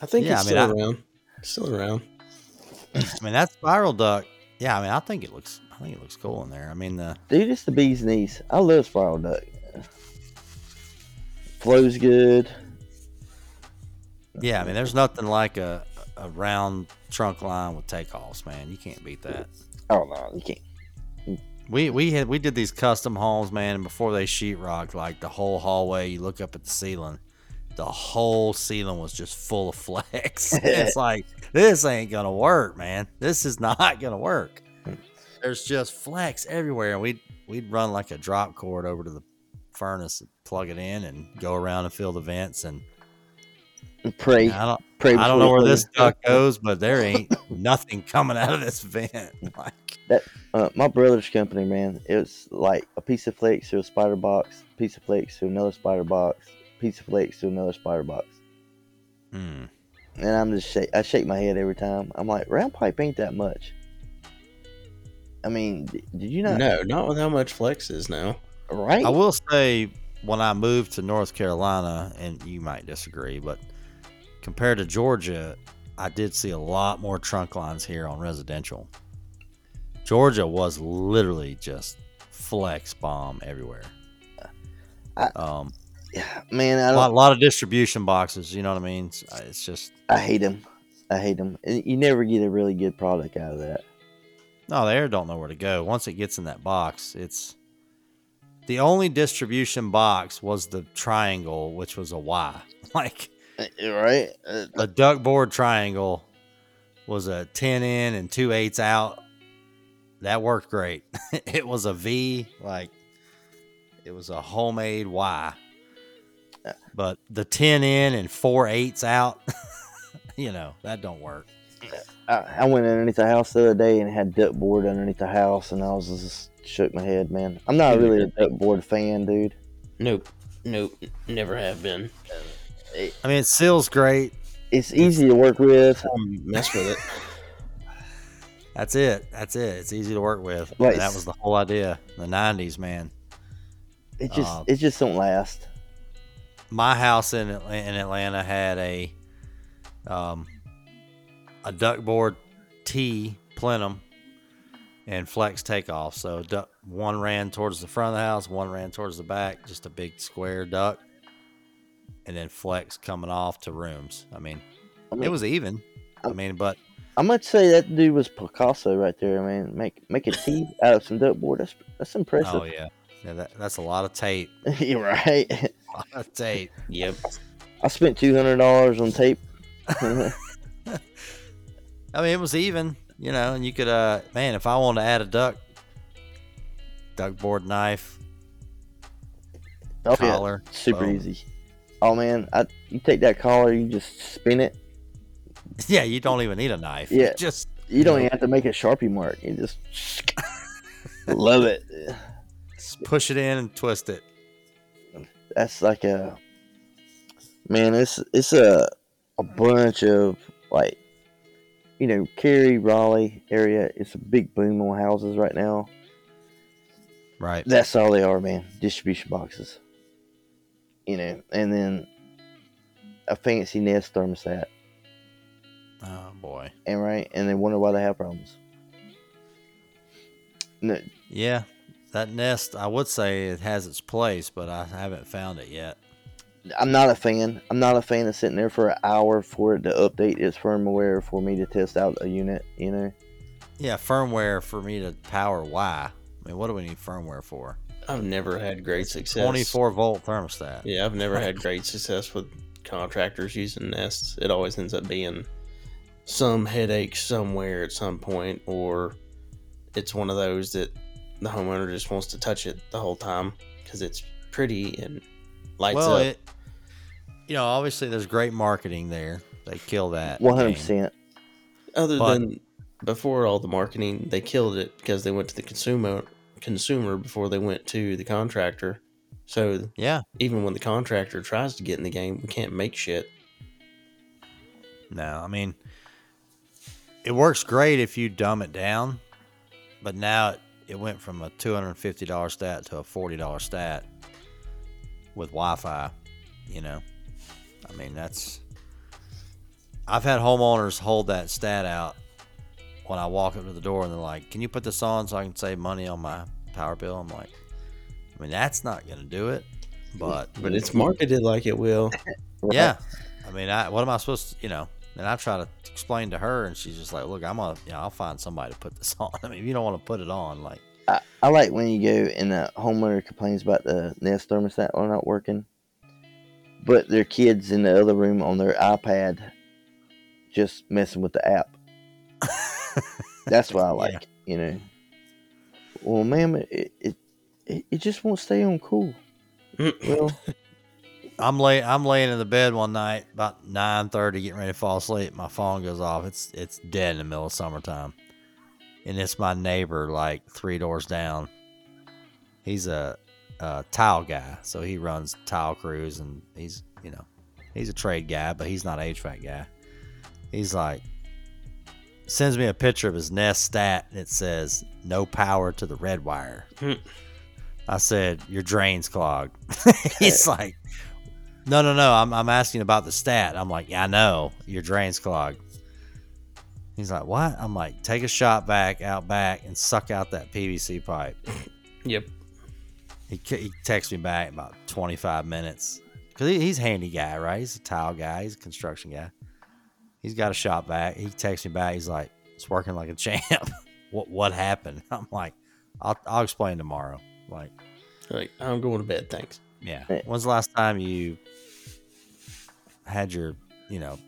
[SPEAKER 3] I think
[SPEAKER 2] Yeah,
[SPEAKER 3] it's
[SPEAKER 2] I mean,
[SPEAKER 3] still around. It's still around.
[SPEAKER 2] I mean that spiral duct. Yeah, I mean I think it looks I think it looks cool in there. I mean the
[SPEAKER 1] dude, it's the bee's knees. I love spiral duct. Flows good.
[SPEAKER 2] yeah, I mean there's nothing like a a round trunk line with takeoffs, man. You can't beat that.
[SPEAKER 1] Oh no, you can't.
[SPEAKER 2] We we had we did these custom homes, man, and before they sheetrocked, like the whole hallway, you look up at the ceiling, the whole ceiling was just full of flex. it's like this ain't gonna work, man. This is not gonna work. There's just flex everywhere, and we'd we'd run like a drop cord over to the furnace, plug it in, and go around and fill the vents. And
[SPEAKER 1] Pray,
[SPEAKER 2] I don't
[SPEAKER 1] pray.
[SPEAKER 2] I don't know where this duct goes, but there ain't nothing coming out of this vent. Like
[SPEAKER 1] Uh, my brother's company, man, it was like a piece of flakes to a spider box, piece of flakes to another spider box, piece of flakes to another spider box.
[SPEAKER 2] hmm.
[SPEAKER 1] And I'm just shake, I shake my head every time. I'm like, round pipe ain't that much. I mean, did you not?
[SPEAKER 3] No, not with how much flex is now.
[SPEAKER 1] Right?
[SPEAKER 2] I will say when I moved to North Carolina, and you might disagree, but compared to Georgia, I did see a lot more trunk lines here on residential. Georgia was literally just flex bomb everywhere.
[SPEAKER 1] I-
[SPEAKER 2] um,
[SPEAKER 1] man, I
[SPEAKER 2] a lot,
[SPEAKER 1] don't.
[SPEAKER 2] lot of distribution boxes. You know what I mean? It's, it's just
[SPEAKER 1] I hate them. I hate them. You never get a really good product out of that.
[SPEAKER 2] No, the air don't know where to go. Once it gets in that box, it's the only distribution box was the triangle, which was a Y. Like
[SPEAKER 1] Uh, Right? Uh,
[SPEAKER 2] a duct board triangle was a 10 in and two eights out. That worked great. it was a V, like it was a homemade Y. But the 10 in and four eights out, you know, that don't work.
[SPEAKER 1] I, I went underneath the house the other day and had duct board underneath the house, and I was just shook my head, man. I'm not really a duct board fan, dude.
[SPEAKER 3] Nope. Nope. Never have been.
[SPEAKER 2] I mean, it seals great.
[SPEAKER 1] It's easy to work with.
[SPEAKER 3] Um, mess with it.
[SPEAKER 2] That's it. That's it. It's easy to work with.
[SPEAKER 1] Right.
[SPEAKER 2] That was the whole idea. The 90s, man.
[SPEAKER 1] It just
[SPEAKER 2] Uh,
[SPEAKER 1] it just don't last.
[SPEAKER 2] my house in in Atlanta had a um a ductboard T plenum and flex takeoff. So duct, one ran towards the front of the house, one ran towards the back, just a big square duct, and then flex coming off to rooms. I mean,
[SPEAKER 1] I mean,
[SPEAKER 2] it was even. I mean, but
[SPEAKER 1] I might say that dude was Picasso right there, man. Make make a T out of some duct board. That's that's impressive.
[SPEAKER 2] oh yeah, yeah, that, that's a lot of tape.
[SPEAKER 1] You're right.
[SPEAKER 2] A lot of tape.
[SPEAKER 3] Yep.
[SPEAKER 1] I spent two hundred dollars on tape.
[SPEAKER 2] I mean, it was even, you know, and you could, uh, man, if I wanted to add a duct, duct board knife,
[SPEAKER 1] Oh, yeah.
[SPEAKER 2] collar,
[SPEAKER 1] Super
[SPEAKER 2] boom.
[SPEAKER 1] easy. Oh man, I, you take that collar, you just spin it.
[SPEAKER 2] Yeah, you don't even need a knife.
[SPEAKER 1] Yeah.
[SPEAKER 2] just
[SPEAKER 1] You don't even have to make a sharpie mark. You just love it.
[SPEAKER 2] s- push it in and twist it.
[SPEAKER 1] That's like a man. It's it's a a bunch of like you know Cary, Raleigh area. It's a big boom on houses right now.
[SPEAKER 2] Right.
[SPEAKER 1] That's all they are, man. Distribution boxes. You know, and then a fancy Nest thermostat,
[SPEAKER 2] Oh boy.
[SPEAKER 1] and right, and they wonder why they have problems. No,
[SPEAKER 2] Yeah, that nest. I would say it has its place, but I haven't found it yet.
[SPEAKER 1] I'm not a fan. I'm not a fan of sitting there for an hour for it to update its firmware for me to test out a unit. You know,
[SPEAKER 2] Yeah, firmware for me to power Why? I mean, what do we need firmware for?
[SPEAKER 3] I've never had great success.
[SPEAKER 2] 24 volt thermostat.
[SPEAKER 3] Yeah, I've never had great success with contractors using Nests. It always ends up being some headache somewhere at some point, or it's one of those that the homeowner just wants to touch it the whole time because it's pretty and lights
[SPEAKER 2] well,
[SPEAKER 3] up.
[SPEAKER 2] it. You know, obviously, there's great marketing there. They kill that.
[SPEAKER 1] One hundred percent.
[SPEAKER 3] Other
[SPEAKER 2] but-
[SPEAKER 3] than before all the marketing, they killed it because they went to the consumer consumer before they went to the contractor. So
[SPEAKER 2] Yeah.
[SPEAKER 3] even when the contractor tries to get in the game, we can't make shit.
[SPEAKER 2] No, I mean, it works great if you dumb it down, but now it, it went from a $250 stat to a $40 stat with Wi Fi, you know? I mean, that's. I've had homeowners hold that stat out when I walk up to the door and they're like, Can you put this on so I can save money on my power bill? I'm like, I mean, that's not going to do it, but
[SPEAKER 3] But it's marketed like it will.
[SPEAKER 2] yeah. I mean, I, what am I supposed to, you know? And I try to explain to her, and she's just like, "Look, I'm gonna, you know, I'll find somebody to put this on. I mean, if you don't want to put it on, like,
[SPEAKER 1] I, I like when you go and the homeowner complains about the Nest thermostat are not working, but their kids in the other room on their iPad just messing with the app. That's what I like, you know. Well, ma'am, it, it it it just won't stay on cool. Well,
[SPEAKER 2] I'm lay I'm laying in the bed one night about nine thirty, getting ready to fall asleep. My phone goes off. It's it's dead in the middle of summertime, and it's my neighbor like three doors down. He's a, Uh, a tile guy, so he runs tile crews, and he's you know he's a trade guy, but he's not an HVAC guy. He's like sends me a picture of his Nest stat, and it says no power to the red wire. Hmm. I said your drain's clogged. he's like, no, no, no. I'm, I'm asking about the stat. I'm like, yeah, I know your drain's clogged. He's like, what? I'm like, take a shot back out back and suck out that PVC pipe.
[SPEAKER 3] Yep.
[SPEAKER 2] He, he texts me back about 25 minutes because he, he's a handy guy, right? He's a tile guy. He's a construction guy. He's got a shot back. He texts me back. He's like, it's working like a champ. what what happened? I'm like, I'll I'll explain tomorrow. Like,
[SPEAKER 3] Like, I'm going to bed. Thanks.
[SPEAKER 2] yeah.
[SPEAKER 1] Hey.
[SPEAKER 2] When's the last time you had your, you know,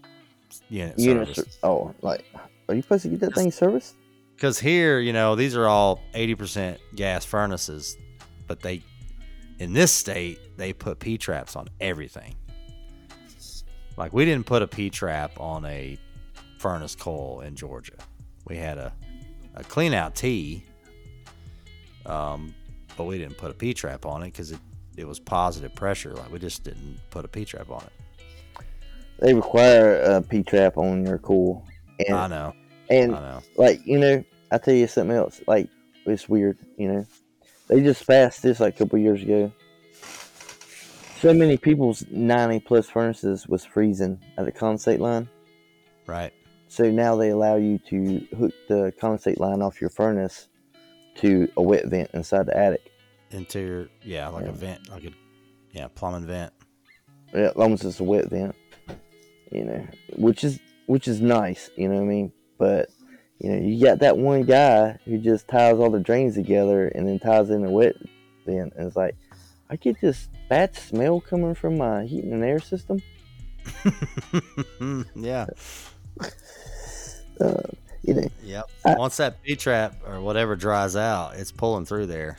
[SPEAKER 2] unit
[SPEAKER 1] unit
[SPEAKER 2] serviced?
[SPEAKER 1] oh, like, are you supposed to get that thing serviced?
[SPEAKER 2] Because here, you know, these are all 80% gas furnaces, but they, in this state, they put P traps on everything. Like, we didn't put a P trap on a furnace coil in Georgia. We had a, a clean out T, um, but we didn't put a P trap on it because it, it was positive pressure. Like, we just didn't put a P trap on it.
[SPEAKER 1] They require a P trap on your coil, and
[SPEAKER 2] I know.
[SPEAKER 1] and
[SPEAKER 2] I know.
[SPEAKER 1] like you know, I tell you something else. Like it's weird, you know. They just passed this like a couple years ago. So many people's ninety plus furnaces was freezing at the condensate line.
[SPEAKER 2] Right.
[SPEAKER 1] So now they allow you to hook the condensate line off your furnace to a wet vent inside the attic.
[SPEAKER 2] Interior, yeah, like a vent, like a, yeah, plumbing vent.
[SPEAKER 1] Yeah, as long as it's a wet vent, you know, which is which is nice, you know what I mean. But you know, you got that one guy who just ties all the drains together and then ties in a wet vent, and it's like, I get this bad smell coming from my heating and air system.
[SPEAKER 2] yeah.
[SPEAKER 1] Uh, you know,
[SPEAKER 2] Yep.
[SPEAKER 1] I-
[SPEAKER 2] Once that P trap or whatever dries out, it's pulling through there.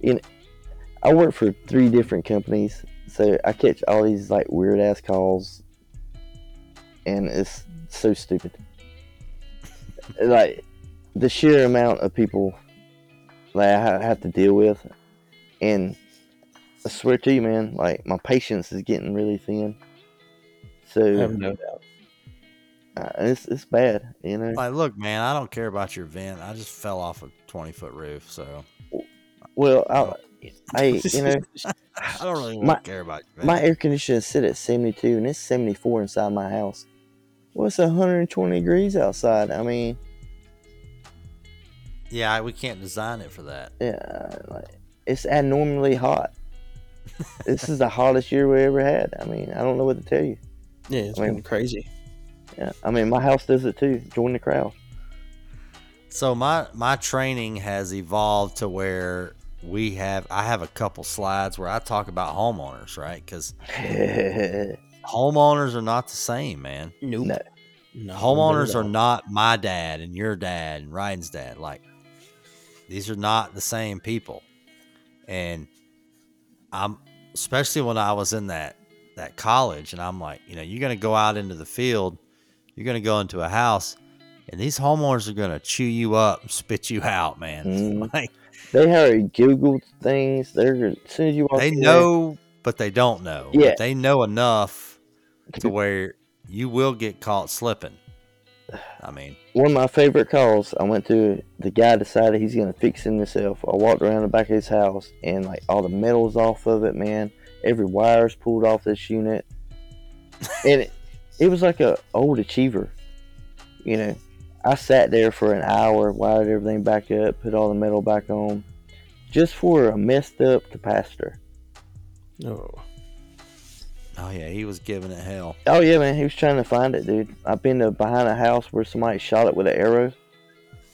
[SPEAKER 1] You know, I work for three different companies, so I catch all these like weird ass calls, and it's so stupid. Like the sheer amount of people that I have to deal with, and I swear to you, man, like my patience is getting really thin. So I
[SPEAKER 3] have no doubt.
[SPEAKER 1] uh, it's it's bad, you know.
[SPEAKER 2] Like, look, man, I don't care about your vent. I just fell off a 20 foot roof, so
[SPEAKER 1] Well, I, I you know.
[SPEAKER 2] I don't really
[SPEAKER 1] My-
[SPEAKER 2] care about your vent.
[SPEAKER 1] My air conditioner is set at 72 and it's 74 inside my house. Well, it's 120 degrees outside. I mean,
[SPEAKER 2] yeah, we can't design it for that.
[SPEAKER 1] yeah, like, it's abnormally hot. this is the hottest year we ever had. I mean, I don't know what to tell you.
[SPEAKER 3] Yeah, it's
[SPEAKER 1] I mean-
[SPEAKER 3] been crazy.
[SPEAKER 1] Yeah, I mean, my house does it too. Join the crowd.
[SPEAKER 2] So my my training has evolved to where we have I have a couple slides where I talk about homeowners, right? Because homeowners are not the same, man.
[SPEAKER 3] Nope.
[SPEAKER 1] No.
[SPEAKER 3] No,
[SPEAKER 2] homeowners
[SPEAKER 3] no,
[SPEAKER 2] are
[SPEAKER 3] no.
[SPEAKER 2] not my dad and your dad and Ryan's dad. Like these are not the same people. And I'm especially when I was in that that college and I'm like, you know, you're gonna go out into the field, you're gonna go into a house, and these homeowners are gonna chew you up spit you out, man.
[SPEAKER 1] Mhm.
[SPEAKER 2] Like
[SPEAKER 1] they already Googled things. They're as soon as you walk
[SPEAKER 2] they
[SPEAKER 1] in
[SPEAKER 2] know, but they don't know.
[SPEAKER 1] Yeah.
[SPEAKER 2] But they know enough to where you will get caught slipping. I mean,
[SPEAKER 1] one of my favorite calls. I went to the guy decided he's gonna fix him himself. I walked around the back of his house and like all the metal's off of it, man. Every wire's pulled off this unit, and it, it was like a old achiever. You know, I sat there for an hour, wired everything back up, put all the metal back on, just for a messed up capacitor.
[SPEAKER 3] No.
[SPEAKER 2] Oh yeah, he was giving it hell.
[SPEAKER 1] Oh yeah, man, he was trying to find it, dude. I've been to behind a house where somebody shot it with an arrow.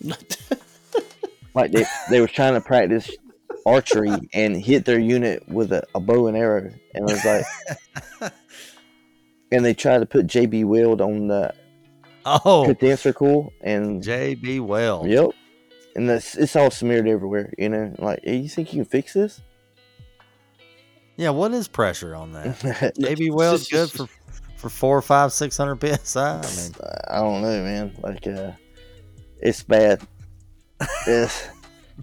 [SPEAKER 1] like they they were trying to practice archery and hit their unit with a, a bow and arrow, and it was like, and they tried to put JB Weld on the
[SPEAKER 2] Oh,
[SPEAKER 1] condenser coil, and
[SPEAKER 2] JB Weld.
[SPEAKER 1] yep, and that's it's all smeared everywhere. You know, like hey, you think you can fix this?
[SPEAKER 2] Yeah, what is pressure on that?
[SPEAKER 1] Maybe
[SPEAKER 2] JB Weld's good for for four, five, six hundred psi. I mean, I
[SPEAKER 1] don't know, man. Like, uh, it's bad. it's,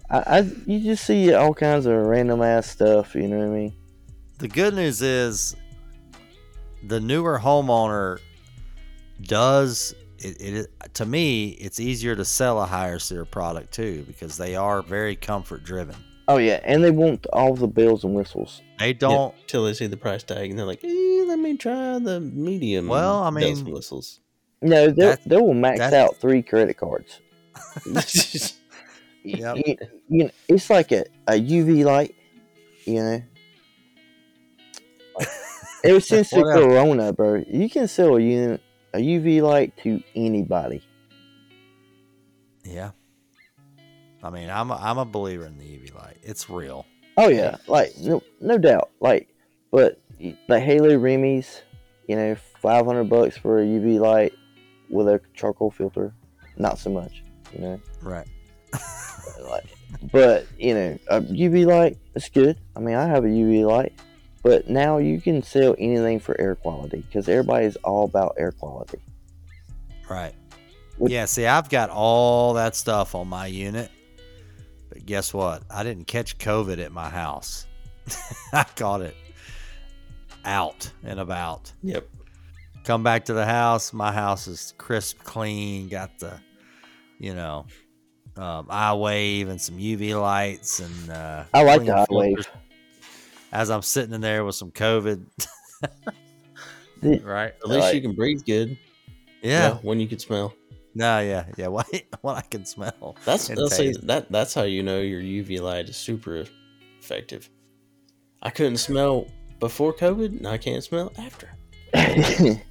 [SPEAKER 1] I, I you just see all kinds of random ass stuff. You know what I mean?
[SPEAKER 2] the good news is the newer homeowner does it, it to me it's easier to sell a higher SEER product too because they are very comfort driven
[SPEAKER 1] Oh yeah, and they want all the bells and whistles.
[SPEAKER 2] they don't
[SPEAKER 3] till they see the price tag and they're like, eh, let me try the medium.
[SPEAKER 2] Well, I mean,
[SPEAKER 3] bells and
[SPEAKER 2] mean-
[SPEAKER 3] whistles.
[SPEAKER 1] No, they they will max out three credit cards.
[SPEAKER 2] Yep.
[SPEAKER 1] You, you know, it's like a, a UV light. You know. Like, ever since the
[SPEAKER 2] else?
[SPEAKER 1] corona, bro, you can sell a unit a UV light to anybody.
[SPEAKER 2] yeah i mean i'm a, I'm a believer in the uv light it's real
[SPEAKER 1] Oh yeah, like no no doubt. Like, but the Halo Remy's, you know, five hundred bucks for a UV light with a charcoal filter, not so much. You know,
[SPEAKER 2] right
[SPEAKER 1] like, but you know, a UV light is good. I mean, I have a UV light, but now you can sell anything for air quality because everybody's all about air quality.
[SPEAKER 2] right
[SPEAKER 1] What-
[SPEAKER 2] yeah see i've got all that stuff on my unit but guess what i didn't catch covid at my house i caught it out and about
[SPEAKER 3] Yep.
[SPEAKER 2] come back to the house my house is crisp clean got the you know um, iWave and some uv lights and uh,
[SPEAKER 1] I like
[SPEAKER 2] clean
[SPEAKER 1] the iWave.
[SPEAKER 2] as i'm sitting in there with some covid right
[SPEAKER 3] At least
[SPEAKER 1] Right.
[SPEAKER 3] you can breathe good.
[SPEAKER 2] yeah,
[SPEAKER 3] When you can smell.
[SPEAKER 2] No yeah yeah what, what i can smell
[SPEAKER 3] That's that's see, that that's how you know your UV light is super effective. I couldn't smell before COVID, and I can't smell after.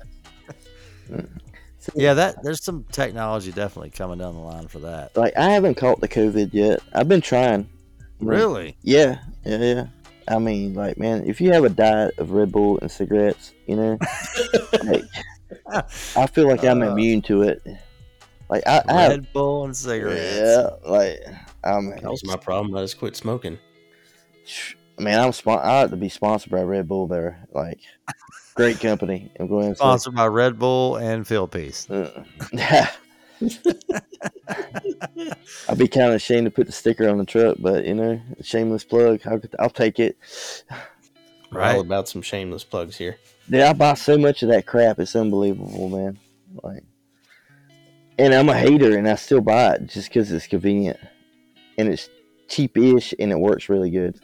[SPEAKER 2] yeah that there's some technology definitely coming down the line for that
[SPEAKER 1] like I haven't caught the COVID yet. I've been trying.
[SPEAKER 2] Really
[SPEAKER 1] Yeah, yeah, yeah. I mean, like, man, if you have a diet of Red Bull and cigarettes, you know, like, I feel like I'm
[SPEAKER 2] Uh,
[SPEAKER 1] immune to it. Like, I, I have,
[SPEAKER 2] red bull and cigarettes
[SPEAKER 1] yeah, like, I mean,
[SPEAKER 3] That was my problem. I just quit smoking.
[SPEAKER 1] man, I'm spon- I have to be sponsored by Red Bull there. Like, great company. I'm going to
[SPEAKER 2] sponsored by red bull and Fieldpiece
[SPEAKER 1] Uh, I'd be kind of ashamed to put the sticker on the truck, but you know, shameless plug. I'll, I'll take it.
[SPEAKER 3] We're
[SPEAKER 2] Right.
[SPEAKER 3] all about some shameless plugs here.
[SPEAKER 1] Dude, I buy so much of that crap. It's unbelievable, man. Like, and I'm a hater, and I still buy it just because it's convenient, and it's cheap-ish, and it works really good.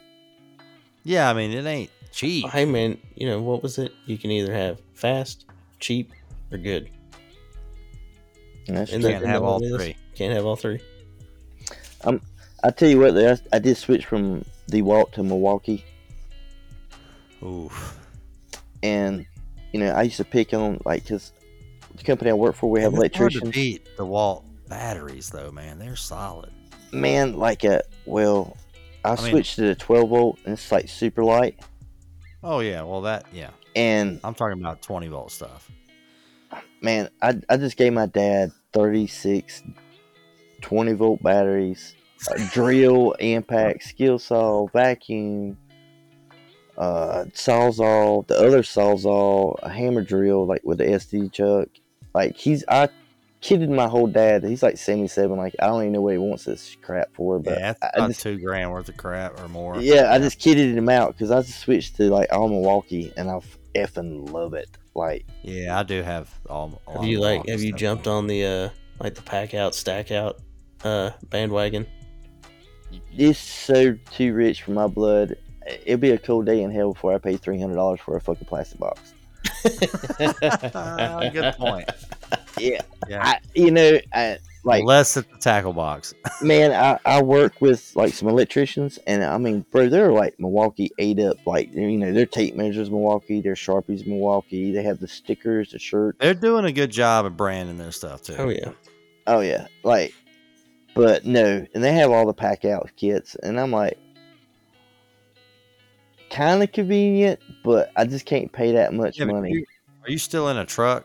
[SPEAKER 2] yeah i mean it ain't cheap
[SPEAKER 3] Hey man, you know what was it? You can either have fast, cheap, or good.
[SPEAKER 1] And that's
[SPEAKER 3] And
[SPEAKER 1] true.
[SPEAKER 2] can't
[SPEAKER 3] that-
[SPEAKER 2] have all
[SPEAKER 3] what
[SPEAKER 2] three.
[SPEAKER 3] Can't have all three.
[SPEAKER 1] Um, I tell you what, I, I did switch from the DeWalt to Milwaukee,
[SPEAKER 2] Oof.
[SPEAKER 1] and you know, I used to pick on like because the company I work for, we have
[SPEAKER 2] it's hard to
[SPEAKER 1] electricians.
[SPEAKER 2] beat DeWalt batteries, though, man. They're solid.
[SPEAKER 1] Man, like a well, I,
[SPEAKER 2] I mean-
[SPEAKER 1] switched to the 12 volt, and it's like super light,
[SPEAKER 2] Oh yeah, well that yeah.
[SPEAKER 1] and
[SPEAKER 2] I'm talking about 20 volt stuff.
[SPEAKER 1] man, I, I just gave my dad 36 20 volt batteries, a drill, impact, skill saw, vacuum, uh, sawzall, the other sawzall, a hammer drill, like with the SD chuck. Like he's, I kidded my whole dad. He's like 77. Like I don't even know what he wants this crap for, but
[SPEAKER 2] yeah, that's
[SPEAKER 1] I, I just,
[SPEAKER 2] two grand worth of crap or more.
[SPEAKER 1] yeah, I just kidded him out because I just switched to like all Milwaukee, and I effing love it. Like.
[SPEAKER 2] Yeah, I do have all.
[SPEAKER 3] Have you like have you jumped on the uh like the pack out, stack out uh bandwagon?
[SPEAKER 1] It's so too rich for my blood. It'll be a cold day in hell before I pay three hundred dollars for a fucking plastic box.
[SPEAKER 2] Good point.
[SPEAKER 1] Yeah,
[SPEAKER 2] Yeah.
[SPEAKER 1] I, you know, I, like
[SPEAKER 2] Less at the tackle box.
[SPEAKER 1] man, I, I work with like some electricians, and I mean, bro, they're like Milwaukee ate up. Like you know, their tape measures Milwaukee, their Sharpies Milwaukee. They have the stickers, the shirt.
[SPEAKER 2] They're doing a good job of branding their stuff too.
[SPEAKER 3] oh yeah.
[SPEAKER 1] Oh yeah, like But no, and they have all the pack out kits, and I'm like, kind of convenient, but I just can't pay that much
[SPEAKER 2] Yeah,
[SPEAKER 1] money.
[SPEAKER 2] you- are you still in a truck?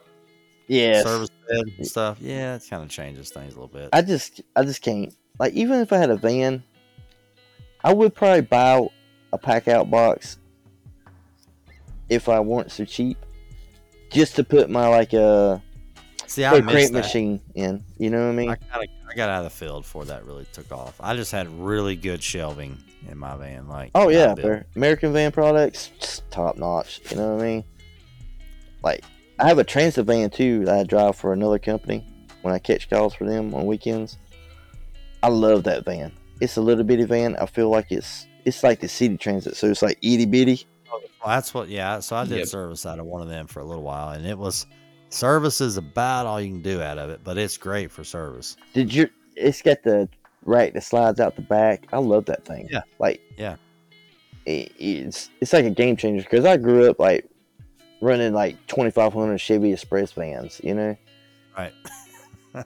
[SPEAKER 1] Yeah,
[SPEAKER 2] Service bed and stuff? Yeah, it kind of changes things a little bit.
[SPEAKER 1] I just I just can't. Like even if I had a van, I would probably buy a pack out box if I weren't so cheap, just to put my like a
[SPEAKER 2] See, I
[SPEAKER 1] crate machine in. You know what I mean?
[SPEAKER 2] I, kinda, I got out of the field before that really took off. I just had really good shelving in my van. Like,
[SPEAKER 1] oh yeah, they're American Van products, top notch. You know what I mean? Like I have a transit van too that I drive for another company when I catch calls for them on weekends. I love that van. It's a little bitty van. I feel like it's it's like the city transit, so it's like itty bitty.
[SPEAKER 2] Well, that's what. Yeah. So I did
[SPEAKER 3] Yep.
[SPEAKER 2] service out of one of them for a little while, and it was service is about all you can do out of it, but it's great for service.
[SPEAKER 1] Did you? It's got the rack that slides out the back. I love that thing.
[SPEAKER 2] Yeah.
[SPEAKER 1] Like
[SPEAKER 2] Yeah.
[SPEAKER 1] it, it's it's like a game changer because I grew up like running like 2500 Chevy Express vans, you know,
[SPEAKER 2] Right.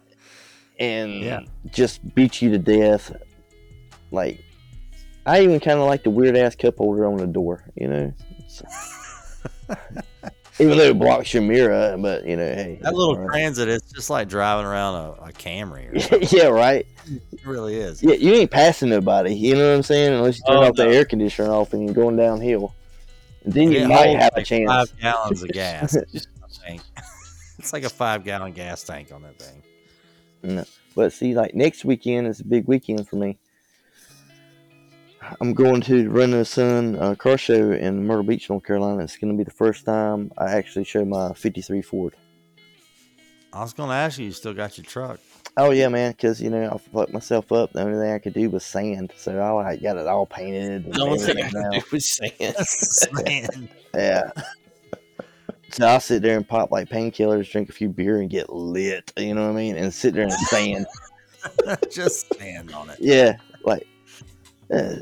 [SPEAKER 1] and
[SPEAKER 2] Yeah.
[SPEAKER 1] just beat you to death. Like I even kind of like the weird ass cup holder on the door, you know. even though it blocks your mirror, but you know, hey,
[SPEAKER 2] That little
[SPEAKER 1] right.
[SPEAKER 2] transit, it's just like driving around a, a Camry. Or
[SPEAKER 1] yeah, right.
[SPEAKER 2] it really is.
[SPEAKER 1] Yeah, you ain't passing nobody. You know what I'm saying? Unless you turn
[SPEAKER 2] Oh,
[SPEAKER 1] off the air conditioner off and you're going downhill. And then you might
[SPEAKER 2] holds
[SPEAKER 1] have a chance.
[SPEAKER 2] Five gallons of gas. It's like a five gallon gas tank on that thing. No.
[SPEAKER 1] But see, like next weekend is a big weekend for me. I'm going to Run the Sun uh, car show in Myrtle Beach, North Carolina. It's going to be the first time I actually show my 53 Ford.
[SPEAKER 2] I was going to ask you, you still got your truck?
[SPEAKER 1] Oh yeah, man, because you know I fucked myself up. The only thing I could do was sand, so I like got it all painted. And
[SPEAKER 3] The only thing I could
[SPEAKER 1] now.
[SPEAKER 3] do was sand.
[SPEAKER 2] Man,
[SPEAKER 1] Yeah. So I'll sit there and pop like painkillers, drink a few beer, and get lit. You know what I mean? And sit there and sand.
[SPEAKER 2] just sand on it.
[SPEAKER 1] yeah, like. Uh,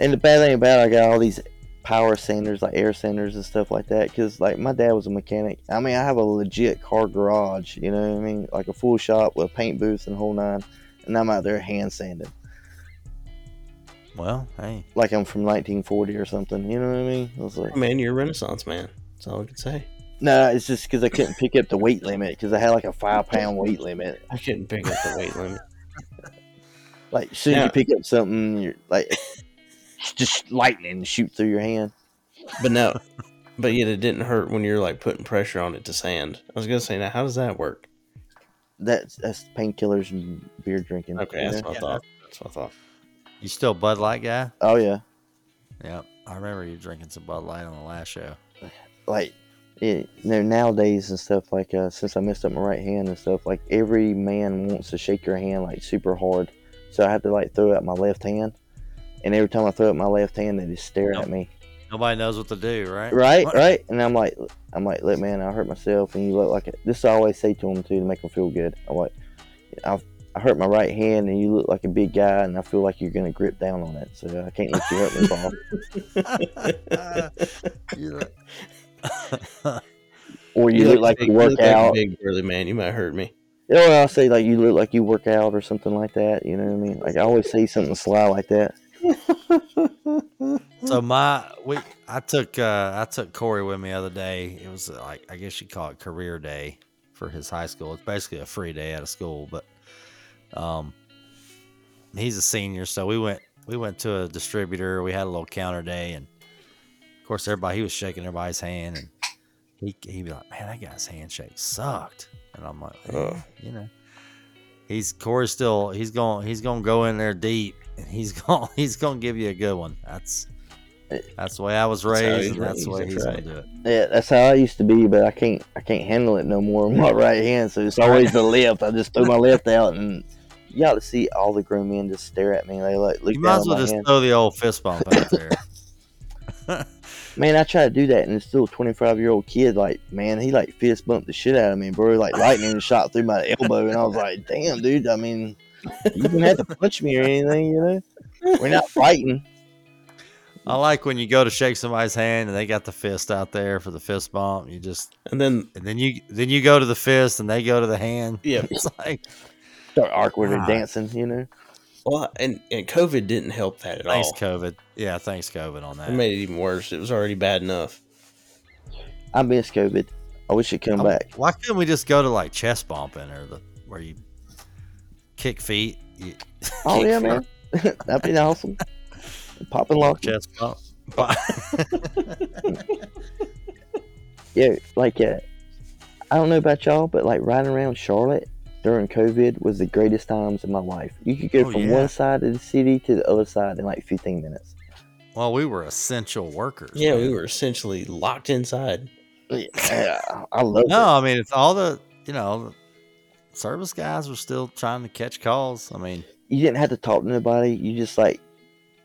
[SPEAKER 1] and the bad thing about it, I got all these power sanders, like air sanders and stuff like that. Because like my dad was a mechanic. I mean, I have a legit car garage. You know what I mean? Like a full shop with a paint booth and whole nine. And I'm out there hand sanding,
[SPEAKER 2] Well, hey,
[SPEAKER 1] like I'm from 1940 or something. You know what I mean? I was like,
[SPEAKER 3] man, you're a renaissance man. That's all I can say.
[SPEAKER 1] no, it's just because I couldn't pick up the weight limit because I had like a five pound weight limit.
[SPEAKER 3] I couldn't pick up the weight limit.
[SPEAKER 1] Like, as soon as you pick up something, you're like, it's just lightning shoot through your hand.
[SPEAKER 3] But no, but yet it didn't hurt when you're like putting pressure on it to sand. I was gonna say, now how does that work?
[SPEAKER 1] That's that's painkillers and beer drinking.
[SPEAKER 3] Okay, that's
[SPEAKER 1] know?
[SPEAKER 3] what I thought. That's what I thought.
[SPEAKER 2] you still Bud Light guy?
[SPEAKER 1] Oh yeah,
[SPEAKER 2] Yep. I remember you drinking some Bud Light on the last show.
[SPEAKER 1] like it, you know nowadays and stuff like uh, since I messed up my right hand and stuff like every man wants to shake your hand like super hard, so I have to like throw out my left hand, and every time I throw out my left hand, they just stare
[SPEAKER 2] Nope.
[SPEAKER 1] at me.
[SPEAKER 2] Nobody knows what to do, right?
[SPEAKER 1] Right,
[SPEAKER 2] What?
[SPEAKER 1] right, and I'm like, I'm like, look, man, I hurt myself, and you look like it. This I always say to them too to make them feel good. I'm like, I've, I hurt my right hand, and you look like a big guy, and I feel like you're gonna grip down on it, so I can't let you hurt me, Paul.
[SPEAKER 2] You look-
[SPEAKER 1] Or you, look, like
[SPEAKER 3] big-
[SPEAKER 1] you work
[SPEAKER 3] look like a
[SPEAKER 1] out.
[SPEAKER 3] big burly man. You might hurt me.
[SPEAKER 1] Or I'll say like you look like you work out or something like that. You know what I mean? Like I always say something sly like that.
[SPEAKER 2] so my we I took uh I took Corey with me the other day. It was like I guess you call it career day for his high school. It's basically a free day out of school, but um he's a senior, so we went we went to a distributor. We had a little counter day, and of course everybody he was shaking everybody's hand, and he he'd be like, "Man, that guy's handshake sucked," and I'm like, eh,
[SPEAKER 3] Ugh.
[SPEAKER 2] you know. He's Corey's still he's going he's gonna go in there deep and he's going he's gonna give you a good one. That's that's the way I was raised
[SPEAKER 3] he's
[SPEAKER 2] and that's the way he's
[SPEAKER 3] that's
[SPEAKER 2] gonna do it.
[SPEAKER 1] Yeah, that's how I used to be, but I can't I can't handle it no more with my right hand. So it's always the left. I just throw my left out, and you got to see all the grown men just stare at me. They like look
[SPEAKER 2] You might
[SPEAKER 1] down
[SPEAKER 2] as well just
[SPEAKER 1] hand.
[SPEAKER 2] throw the old fist bump out there.
[SPEAKER 1] Man, I try to do that, and it's still a 25 year old kid. Like, man, he like fist bumped the shit out of me, bro. Like lightning shot through my elbow, and I was like, damn, dude. I mean, you didn't have to punch me or anything, you know. We're not fighting.
[SPEAKER 2] I like when you go to shake somebody's hand and they got the fist out there for the fist bump. You just
[SPEAKER 3] And then
[SPEAKER 2] and then you then you go to the fist and they go to the hand.
[SPEAKER 3] yeah,
[SPEAKER 2] It's like
[SPEAKER 1] start awkwardly
[SPEAKER 2] Ah.
[SPEAKER 1] dancing. You know.
[SPEAKER 3] Well, and, and COVID didn't help that at
[SPEAKER 2] Thanks,
[SPEAKER 3] all.
[SPEAKER 2] COVID. Yeah, thanks, COVID, on that.
[SPEAKER 3] It made it even worse. It was already bad enough.
[SPEAKER 1] I miss COVID. I wish it come
[SPEAKER 2] Oh,
[SPEAKER 1] back.
[SPEAKER 2] Why couldn't we just go to like chest bumping or the where you kick feet? You,
[SPEAKER 1] Oh
[SPEAKER 2] kick
[SPEAKER 1] yeah,
[SPEAKER 2] feet,
[SPEAKER 1] man. That'd be awesome. Popping lock.
[SPEAKER 2] Chest bump.
[SPEAKER 1] Yeah, like uh, I don't know about y'all, but like riding around Charlotte during COVID was the greatest times of my life. You could go
[SPEAKER 2] Oh,
[SPEAKER 1] from
[SPEAKER 2] yeah.
[SPEAKER 1] one side of the city to the other side in like 15 minutes.
[SPEAKER 2] well, we were essential workers.
[SPEAKER 3] Yeah, we were essentially locked inside.
[SPEAKER 1] Yeah, I love it.
[SPEAKER 2] No,
[SPEAKER 1] it.
[SPEAKER 2] I mean it's all the you know the service guys were still trying to catch calls. I mean,
[SPEAKER 1] You didn't have to talk to nobody. You just like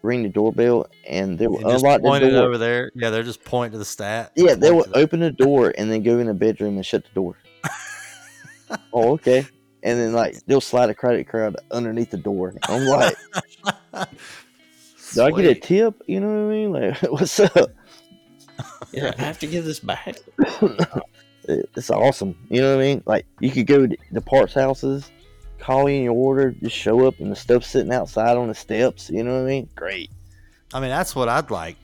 [SPEAKER 1] ring the doorbell and they will
[SPEAKER 2] and just
[SPEAKER 1] unlock the
[SPEAKER 2] point it
[SPEAKER 1] door.
[SPEAKER 2] over there. Yeah, they're just pointing to the stat.
[SPEAKER 1] Yeah, they
[SPEAKER 2] point
[SPEAKER 1] will open the door and then go in the bedroom and shut the door. oh, okay. And then like they'll slide a credit card underneath the door. I'm like, do I get a tip? You know what I mean? Like, what's up?
[SPEAKER 3] Yeah, I have to give this back.
[SPEAKER 1] It's awesome. You know what I mean? Like you could go to the parts houses, call in your order, just show up, and the stuff's sitting outside on the steps. You know what I mean? Great.
[SPEAKER 2] I mean, that's what I'd like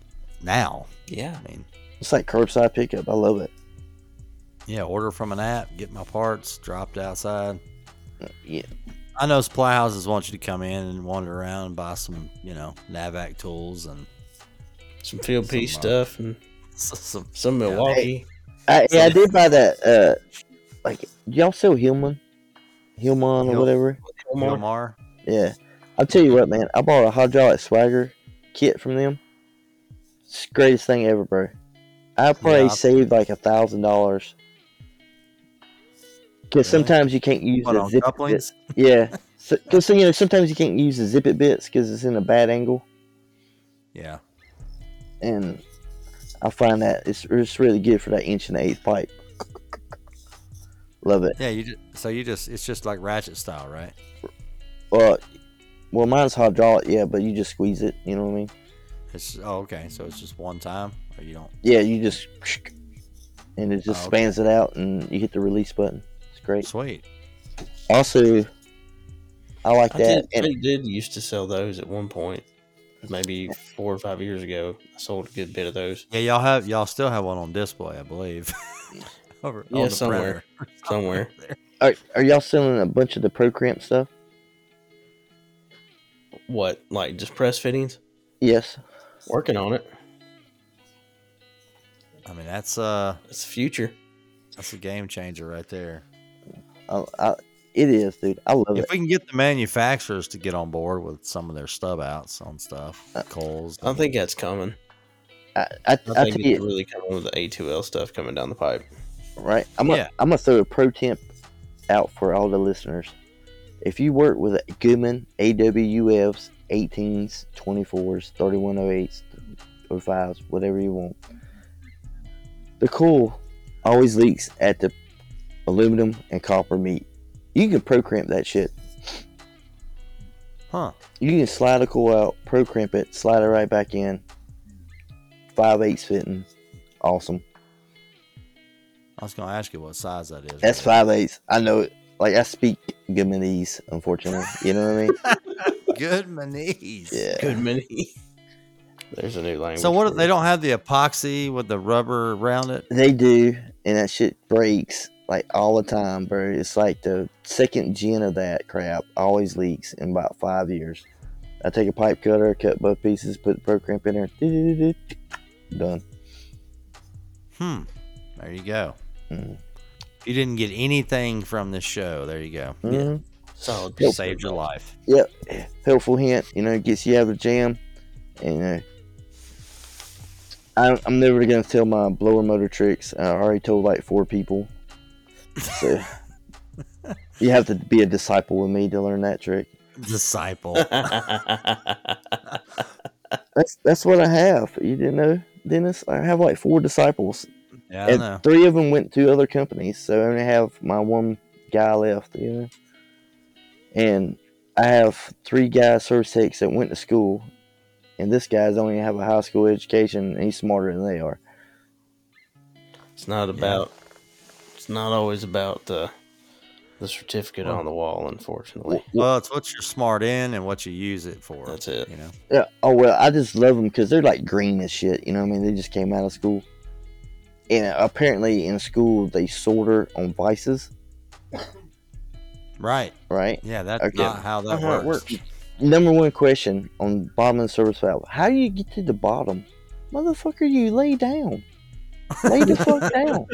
[SPEAKER 2] now.
[SPEAKER 3] Yeah.
[SPEAKER 2] I mean,
[SPEAKER 1] It's like curbside pickup. I love it.
[SPEAKER 2] yeah, order from an app, get my parts dropped outside.
[SPEAKER 1] Yeah.
[SPEAKER 2] I know supply houses want you to come in and wander around and buy some, you know, Navac tools and
[SPEAKER 3] Some Fieldpiece
[SPEAKER 2] Some, uh,
[SPEAKER 3] stuff and
[SPEAKER 2] some.
[SPEAKER 3] some
[SPEAKER 2] Yeah.
[SPEAKER 3] Milwaukee.
[SPEAKER 1] I, yeah, I did buy that. Uh, like y'all sell Hillman, Hillman or whatever.
[SPEAKER 3] Walmart.
[SPEAKER 2] Hilmor.
[SPEAKER 1] Yeah, I'll tell you what, man. I bought a hydraulic swagger kit from them. It's the greatest thing ever, bro. I probably
[SPEAKER 2] Yeah.
[SPEAKER 1] saved like a thousand dollars. Because sometimes you can't use
[SPEAKER 2] What
[SPEAKER 1] the zip it
[SPEAKER 2] couplings?
[SPEAKER 1] bits. Yeah, because you know sometimes you can't use the zip it bits because it's in a bad angle,
[SPEAKER 2] Yeah.
[SPEAKER 1] and I find that it's it's really good for that inch and eighth pipe. Love it.
[SPEAKER 2] Yeah, you just, so you just it's just like ratchet style, right?
[SPEAKER 1] Well, well, mine's hydraulic, yeah, but you just squeeze it. You know what I mean?
[SPEAKER 2] It's oh okay, so it's just one time, or you don't.
[SPEAKER 1] Yeah, you just and it just
[SPEAKER 2] Oh, okay.
[SPEAKER 1] spans it out, and you hit the release button. It's great.
[SPEAKER 2] Sweet.
[SPEAKER 1] Also, I like
[SPEAKER 3] I
[SPEAKER 1] that.
[SPEAKER 3] did,
[SPEAKER 1] And
[SPEAKER 3] I did used to sell those at one point. Maybe four or five years ago. I sold a good bit of those
[SPEAKER 2] Yeah, y'all have y'all still have one on display, I believe. Over
[SPEAKER 3] Yeah,
[SPEAKER 2] on
[SPEAKER 3] somewhere.
[SPEAKER 2] printer.
[SPEAKER 3] somewhere.
[SPEAKER 2] There.
[SPEAKER 1] are, are y'all selling a bunch of the Pro Crimp stuff?
[SPEAKER 3] What, like just press fittings?
[SPEAKER 1] Yes.
[SPEAKER 3] Working on it.
[SPEAKER 2] I mean, that's uh
[SPEAKER 3] It's the future.
[SPEAKER 2] that's a game changer right there.
[SPEAKER 1] I, I, it is, dude. I love
[SPEAKER 2] If
[SPEAKER 1] it.
[SPEAKER 2] If we can get the manufacturers to get on board with some of their stub outs on stuff,
[SPEAKER 1] Uh,
[SPEAKER 2] Coles.
[SPEAKER 3] I think that's coming.
[SPEAKER 1] I, I,
[SPEAKER 3] I
[SPEAKER 1] I
[SPEAKER 3] think
[SPEAKER 1] tell
[SPEAKER 3] it's
[SPEAKER 1] you,
[SPEAKER 3] really coming with the A2L stuff coming down the pipe.
[SPEAKER 1] right? I'm gonna,
[SPEAKER 2] Yeah.
[SPEAKER 1] I'm gonna throw a pro tip out for all the listeners. If you work with a Goodman AWFs, 18s, 24s, 3108s, 05s, whatever you want, the coil always leaks at the aluminum and copper meat. You can pro crimp that shit.
[SPEAKER 2] Huh.
[SPEAKER 1] You can slide a coil out, pro crimp it, slide it right back in. Five eighths fitting, awesome.
[SPEAKER 2] I was gonna ask you what size that is.
[SPEAKER 1] That's
[SPEAKER 2] really.
[SPEAKER 1] five eighths. I know it. Like I speak Goodmanese, unfortunately. You know what I mean?
[SPEAKER 2] Good manees.
[SPEAKER 1] Yeah.
[SPEAKER 3] Good mini. There's a new language.
[SPEAKER 2] So what?
[SPEAKER 3] for
[SPEAKER 2] They don't have the epoxy with the rubber around it.
[SPEAKER 1] They do, and that shit breaks like all the time, bro. It's like the second gen of that crap always leaks in about five years. I take a pipe cutter, cut both pieces, put the pro crimp in there, done.
[SPEAKER 2] Hmm. There you go.
[SPEAKER 1] Mm.
[SPEAKER 2] If you didn't get anything from this show, there you go.
[SPEAKER 1] Mhm.
[SPEAKER 3] solid.
[SPEAKER 1] Yep.
[SPEAKER 2] Saved your life.
[SPEAKER 1] Yep. Helpful hint, you know, gets you out of the jam. And uh, I'm, I'm never going to tell my blower motor tricks. I already told like four people. So you have to be a disciple with me to learn that trick.
[SPEAKER 2] Disciple.
[SPEAKER 1] That's that's what I have. You didn't know, Dennis? I have like four disciples.
[SPEAKER 2] Yeah, I
[SPEAKER 1] and
[SPEAKER 2] know.
[SPEAKER 1] three of them went to other companies, so I only have my one guy left. You know, and I have three guys service techs that went to school, and this guy's only have a high school education, and he's smarter than they are.
[SPEAKER 3] it's not about. It's not always about uh, the certificate
[SPEAKER 2] Well-
[SPEAKER 3] on the wall. Unfortunately,
[SPEAKER 2] Well, it's what you're smart in and what you use it for.
[SPEAKER 3] That's it.
[SPEAKER 2] You know.
[SPEAKER 1] Yeah. Oh well, I just love them because they're like green as shit. You know what I mean? They just came out of school, and apparently in school they solder on vices,
[SPEAKER 2] Right.
[SPEAKER 1] right?
[SPEAKER 2] Yeah, that's
[SPEAKER 1] Okay.
[SPEAKER 2] not how that
[SPEAKER 1] how
[SPEAKER 2] works.
[SPEAKER 1] works. Number one question on bottom of the service valve: How do you get to the bottom, motherfucker? You lay down, lay the fuck down.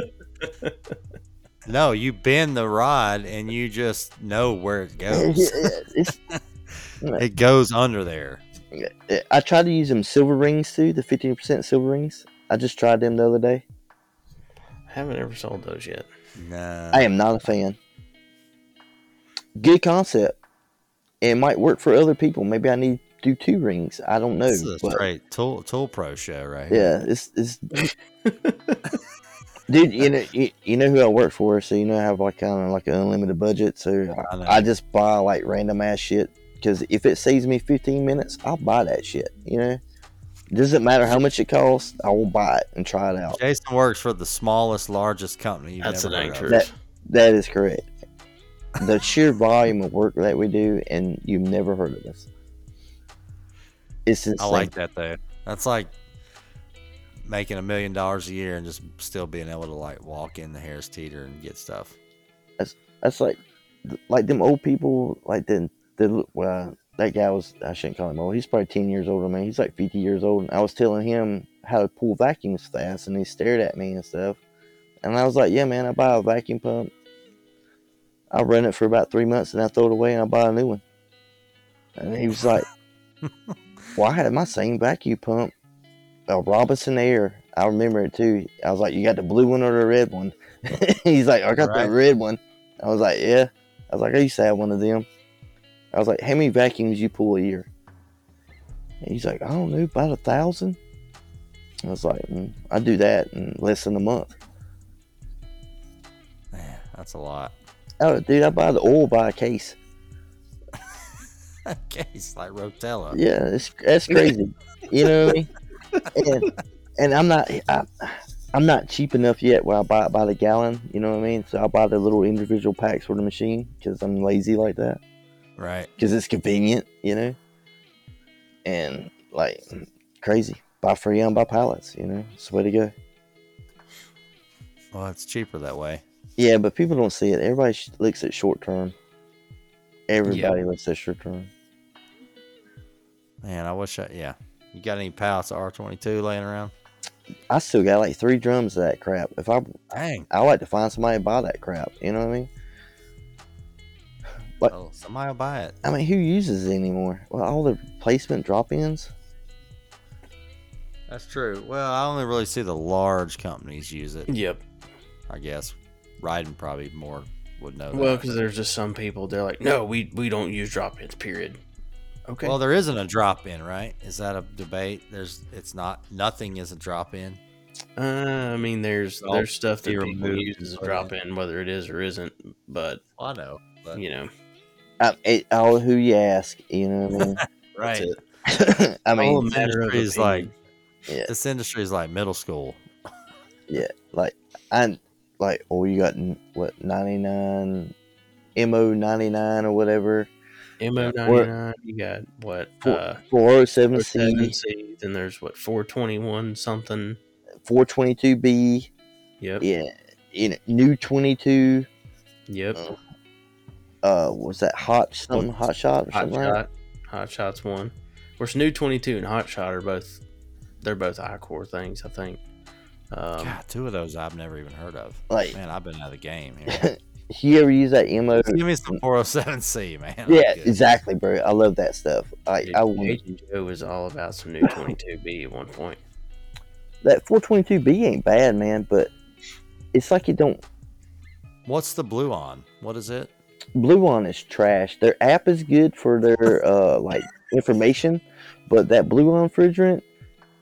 [SPEAKER 2] No, you bend the rod and you just know where it goes.
[SPEAKER 1] It's-
[SPEAKER 2] it goes under there.
[SPEAKER 1] I tried to use them silver rings too, the fifteen percent silver rings. I just tried them the other day.
[SPEAKER 3] I haven't ever sold those yet.
[SPEAKER 2] Nah.
[SPEAKER 1] I am not a fan. Good concept. It might work for other people. Maybe I need to do two rings. I don't know.
[SPEAKER 2] This is a
[SPEAKER 1] but
[SPEAKER 2] straight tool tool pro show right here.
[SPEAKER 1] yeah, it's it's. Dude, you know you, you know who I work for, so you know I have like kind of like an unlimited budget. So
[SPEAKER 2] I.
[SPEAKER 1] I, I just buy like random ass shit because if it saves me fifteen minutes, I'll buy that shit. You know, doesn't matter how much it costs. I will buy it and try it out.
[SPEAKER 2] Jason works for the smallest, largest company you've
[SPEAKER 3] That's
[SPEAKER 2] never
[SPEAKER 3] the dang
[SPEAKER 2] heard
[SPEAKER 3] truth.
[SPEAKER 2] of.
[SPEAKER 1] That that is correct. The sheer volume of work that we do, and you've never heard of us. It's insane.
[SPEAKER 2] I like that though. That's like making a million dollars a year and just still being able to like walk in the Harris Teeter and get stuff.
[SPEAKER 1] That's that's like like them old people. Like then the well, that guy was. I shouldn't call him old. He's probably ten years older than me. He's like fifty years old. And I was telling him how to pull vacuums fast, and he stared at me and stuff. And I was like, "Yeah, man, I buy a vacuum pump. I run it for about three months, and I throw it away, and I buy a new one." And he was like, "Well, I had my same vacuum pump, a Robinair. I remember it too. I was like, "You got the blue one or the red one?" He's like, "I got
[SPEAKER 2] Right.
[SPEAKER 1] the red one." I was like, "Yeah." I was like, "I used to have one of them." I was like, "How many vacuums you pull a year?" He's like, "I don't know, about a thousand. I was like, mm, "I do that in less than a month."
[SPEAKER 2] Man, that's a lot.
[SPEAKER 1] Oh, dude, I buy the oil by a case.
[SPEAKER 2] A case like Rotella.
[SPEAKER 1] Yeah, it's that's crazy. you know what I mean? And and I'm not I, I'm not cheap enough yet where I buy it by the gallon. You know what I mean? So I buy the little individual packs for the machine because I'm lazy like that.
[SPEAKER 2] Right.
[SPEAKER 1] Because it's convenient, you know. And like crazy, buy Freon buy pallets. You know, it's the way to go.
[SPEAKER 2] Well, it's cheaper that way.
[SPEAKER 1] Yeah, but people don't see it. Everybody looks at short term. Everybody looks at short term.
[SPEAKER 2] Man, I wish I. Yeah. You got any pallets of R22 laying around?
[SPEAKER 1] I still got like three drums of that crap. If I
[SPEAKER 2] Dang.
[SPEAKER 1] I like to find somebody to buy that crap. You know what I mean? What?
[SPEAKER 2] Well, oh, somebody will buy it.
[SPEAKER 1] I mean, who uses it anymore? Well, all the replacement drop-ins.
[SPEAKER 2] That's true. Well, I only really see the large companies use it.
[SPEAKER 3] Yep.
[SPEAKER 2] I guess. Riding probably more would know.
[SPEAKER 3] Well, because there's just some people they're like, no, we we don't use drop ins. Period. Okay.
[SPEAKER 2] Well, there isn't a drop in, right? Is that a debate? There's. It's not. Nothing is a drop in.
[SPEAKER 3] uh, I mean, there's
[SPEAKER 2] All
[SPEAKER 3] there's stuff that
[SPEAKER 2] be
[SPEAKER 3] people
[SPEAKER 2] removed
[SPEAKER 3] use as a drop in, whether it is or isn't. But
[SPEAKER 2] Well, I know. But,
[SPEAKER 3] you know,
[SPEAKER 1] I, it, all who you ask, you know what I mean?
[SPEAKER 2] right.
[SPEAKER 3] it.
[SPEAKER 1] I mean,
[SPEAKER 3] All a matter of
[SPEAKER 2] industry is like
[SPEAKER 1] yeah,
[SPEAKER 2] this industry is like middle school.
[SPEAKER 1] Yeah, like I like, oh, you got n- what ninety nine, mo ninety nine or whatever,
[SPEAKER 3] mo ninety nine. You got what?
[SPEAKER 1] four
[SPEAKER 3] Uh,
[SPEAKER 1] four oh seven
[SPEAKER 3] seven
[SPEAKER 1] C,
[SPEAKER 3] C. Then there's what four twenty one something.
[SPEAKER 1] four twenty two B,
[SPEAKER 3] Yep.
[SPEAKER 1] yeah, you know, new twenty two.
[SPEAKER 3] Yep.
[SPEAKER 1] Uh, was that hot something hot shot or
[SPEAKER 3] Hot
[SPEAKER 1] something? like
[SPEAKER 3] shot. Hot shots one. Of course, new twenty two and hot shot are both. They're both Icor things. I think. Um,
[SPEAKER 2] God, two of those I've never even heard of.
[SPEAKER 1] Like,
[SPEAKER 2] Man, I've been out of the game here.
[SPEAKER 1] you ever use that mo?
[SPEAKER 2] Give me some 407C, man.
[SPEAKER 1] Yeah,
[SPEAKER 2] good.
[SPEAKER 1] exactly, bro. I love that stuff. Like
[SPEAKER 3] dude,
[SPEAKER 1] I would
[SPEAKER 3] Agent Joe was all about some new twenty two B at one point.
[SPEAKER 1] that 422B ain't bad, man, but it's like you don't.
[SPEAKER 2] What's the BluOn? What is it?
[SPEAKER 1] BluOn is trash. Their app is good for their uh like information, but that BluOn refrigerant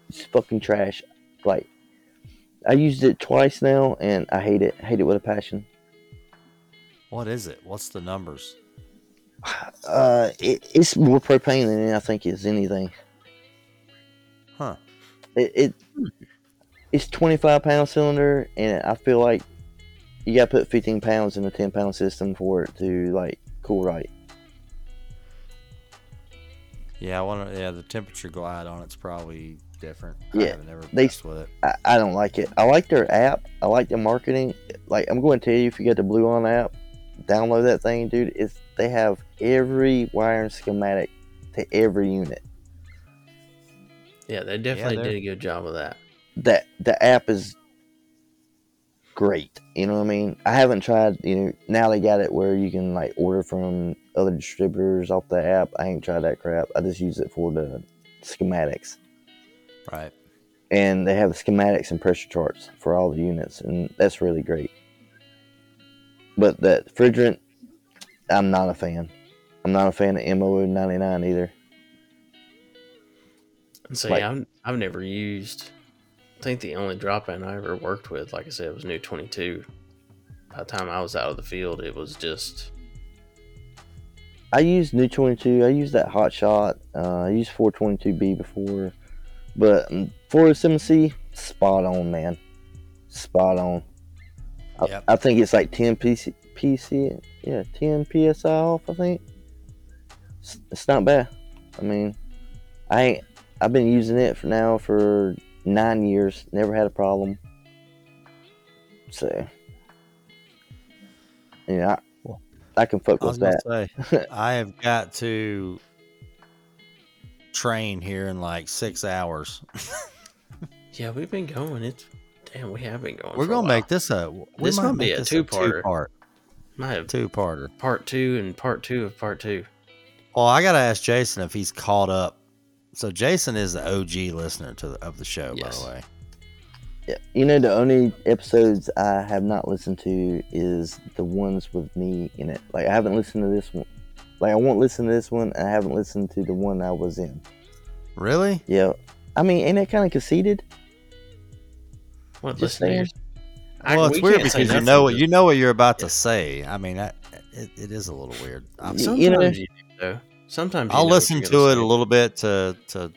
[SPEAKER 1] is fucking trash. Like I used it twice now, and I hate it. Hate it with a passion.
[SPEAKER 2] What is it? What's the numbers?
[SPEAKER 1] Uh, it, it's more propane than I think it's anything.
[SPEAKER 2] Huh.
[SPEAKER 1] It, it it's 25 pound cylinder, and I feel like you got to put 15 pounds in a 10 pound system for it to like cool right.
[SPEAKER 2] Yeah, I want to. Yeah, the temperature glide on it's probably different.
[SPEAKER 1] Yeah, they-
[SPEAKER 2] messed with it.
[SPEAKER 1] I, I don't like it. I like their app. I like the marketing. Like I'm going to tell you, if you got the BluOn app, download that thing, dude. It's they have every wiring schematic to every unit.
[SPEAKER 3] Yeah, they definitely
[SPEAKER 2] they're-
[SPEAKER 3] did a good job of that.
[SPEAKER 1] That the app is great. You know what I mean? I haven't tried. You know, now they got it where you can like order from other distributors off the app. I ain't tried that crap. I just use it for the schematics.
[SPEAKER 2] Right.
[SPEAKER 1] and they have schematics and pressure charts for all the units, and that's really great. But that refrigerant, I'm not a fan. I'm not a fan of MO 99 either.
[SPEAKER 3] And so
[SPEAKER 1] Like-
[SPEAKER 3] yeah, I've, I've never used. I think the only drop in I ever worked with, like I said, was New Twenty Two. By the time I was out of the field, it was just
[SPEAKER 1] I used NU-22. I used that Hot Shot. Uh, I used 422B before, but um, 407C, spot on, man. Spot on. I,
[SPEAKER 2] Yep.
[SPEAKER 1] I think it's like 10 PC, PC, yeah, 10 psi off. I think it's, it's not bad. I mean, I ain't. I've been using it for now for nine years. Never had a problem. So, yeah, I, I can fuck
[SPEAKER 2] I was
[SPEAKER 1] with
[SPEAKER 2] gonna
[SPEAKER 1] that.
[SPEAKER 2] say, I have got to train here in like six hours.
[SPEAKER 3] yeah. We've been going. It's damn. We have been going.
[SPEAKER 2] We're
[SPEAKER 3] for
[SPEAKER 2] gonna
[SPEAKER 3] while.
[SPEAKER 2] make this a. We
[SPEAKER 3] This
[SPEAKER 2] might
[SPEAKER 3] might be a two-parter.
[SPEAKER 2] part.
[SPEAKER 3] Might have
[SPEAKER 2] Two parter.
[SPEAKER 3] part two and part two of part two.
[SPEAKER 2] Well, I gotta ask Jason if he's caught up. So Jason is the OG listener to the, of the show,
[SPEAKER 3] Yes.
[SPEAKER 2] by the way.
[SPEAKER 1] Yeah, you know the only episodes I have not listened to is the ones with me in it. Like I haven't listened to this one. Like I won't listen to this one, and I haven't listened to the one I was in.
[SPEAKER 2] Really?
[SPEAKER 1] Yeah, I mean, ain't that kind of conceited?
[SPEAKER 3] What
[SPEAKER 1] Just
[SPEAKER 3] listeners? I-
[SPEAKER 2] well, it's
[SPEAKER 3] we
[SPEAKER 2] weird because you know what you know what you're about to say. I mean, I, it, it is a little weird. I'm,
[SPEAKER 1] Y- um,
[SPEAKER 3] Sometimes
[SPEAKER 1] you
[SPEAKER 3] you, do though. Sometimes you
[SPEAKER 2] I'll listen to it
[SPEAKER 3] say.
[SPEAKER 2] a little bit to to.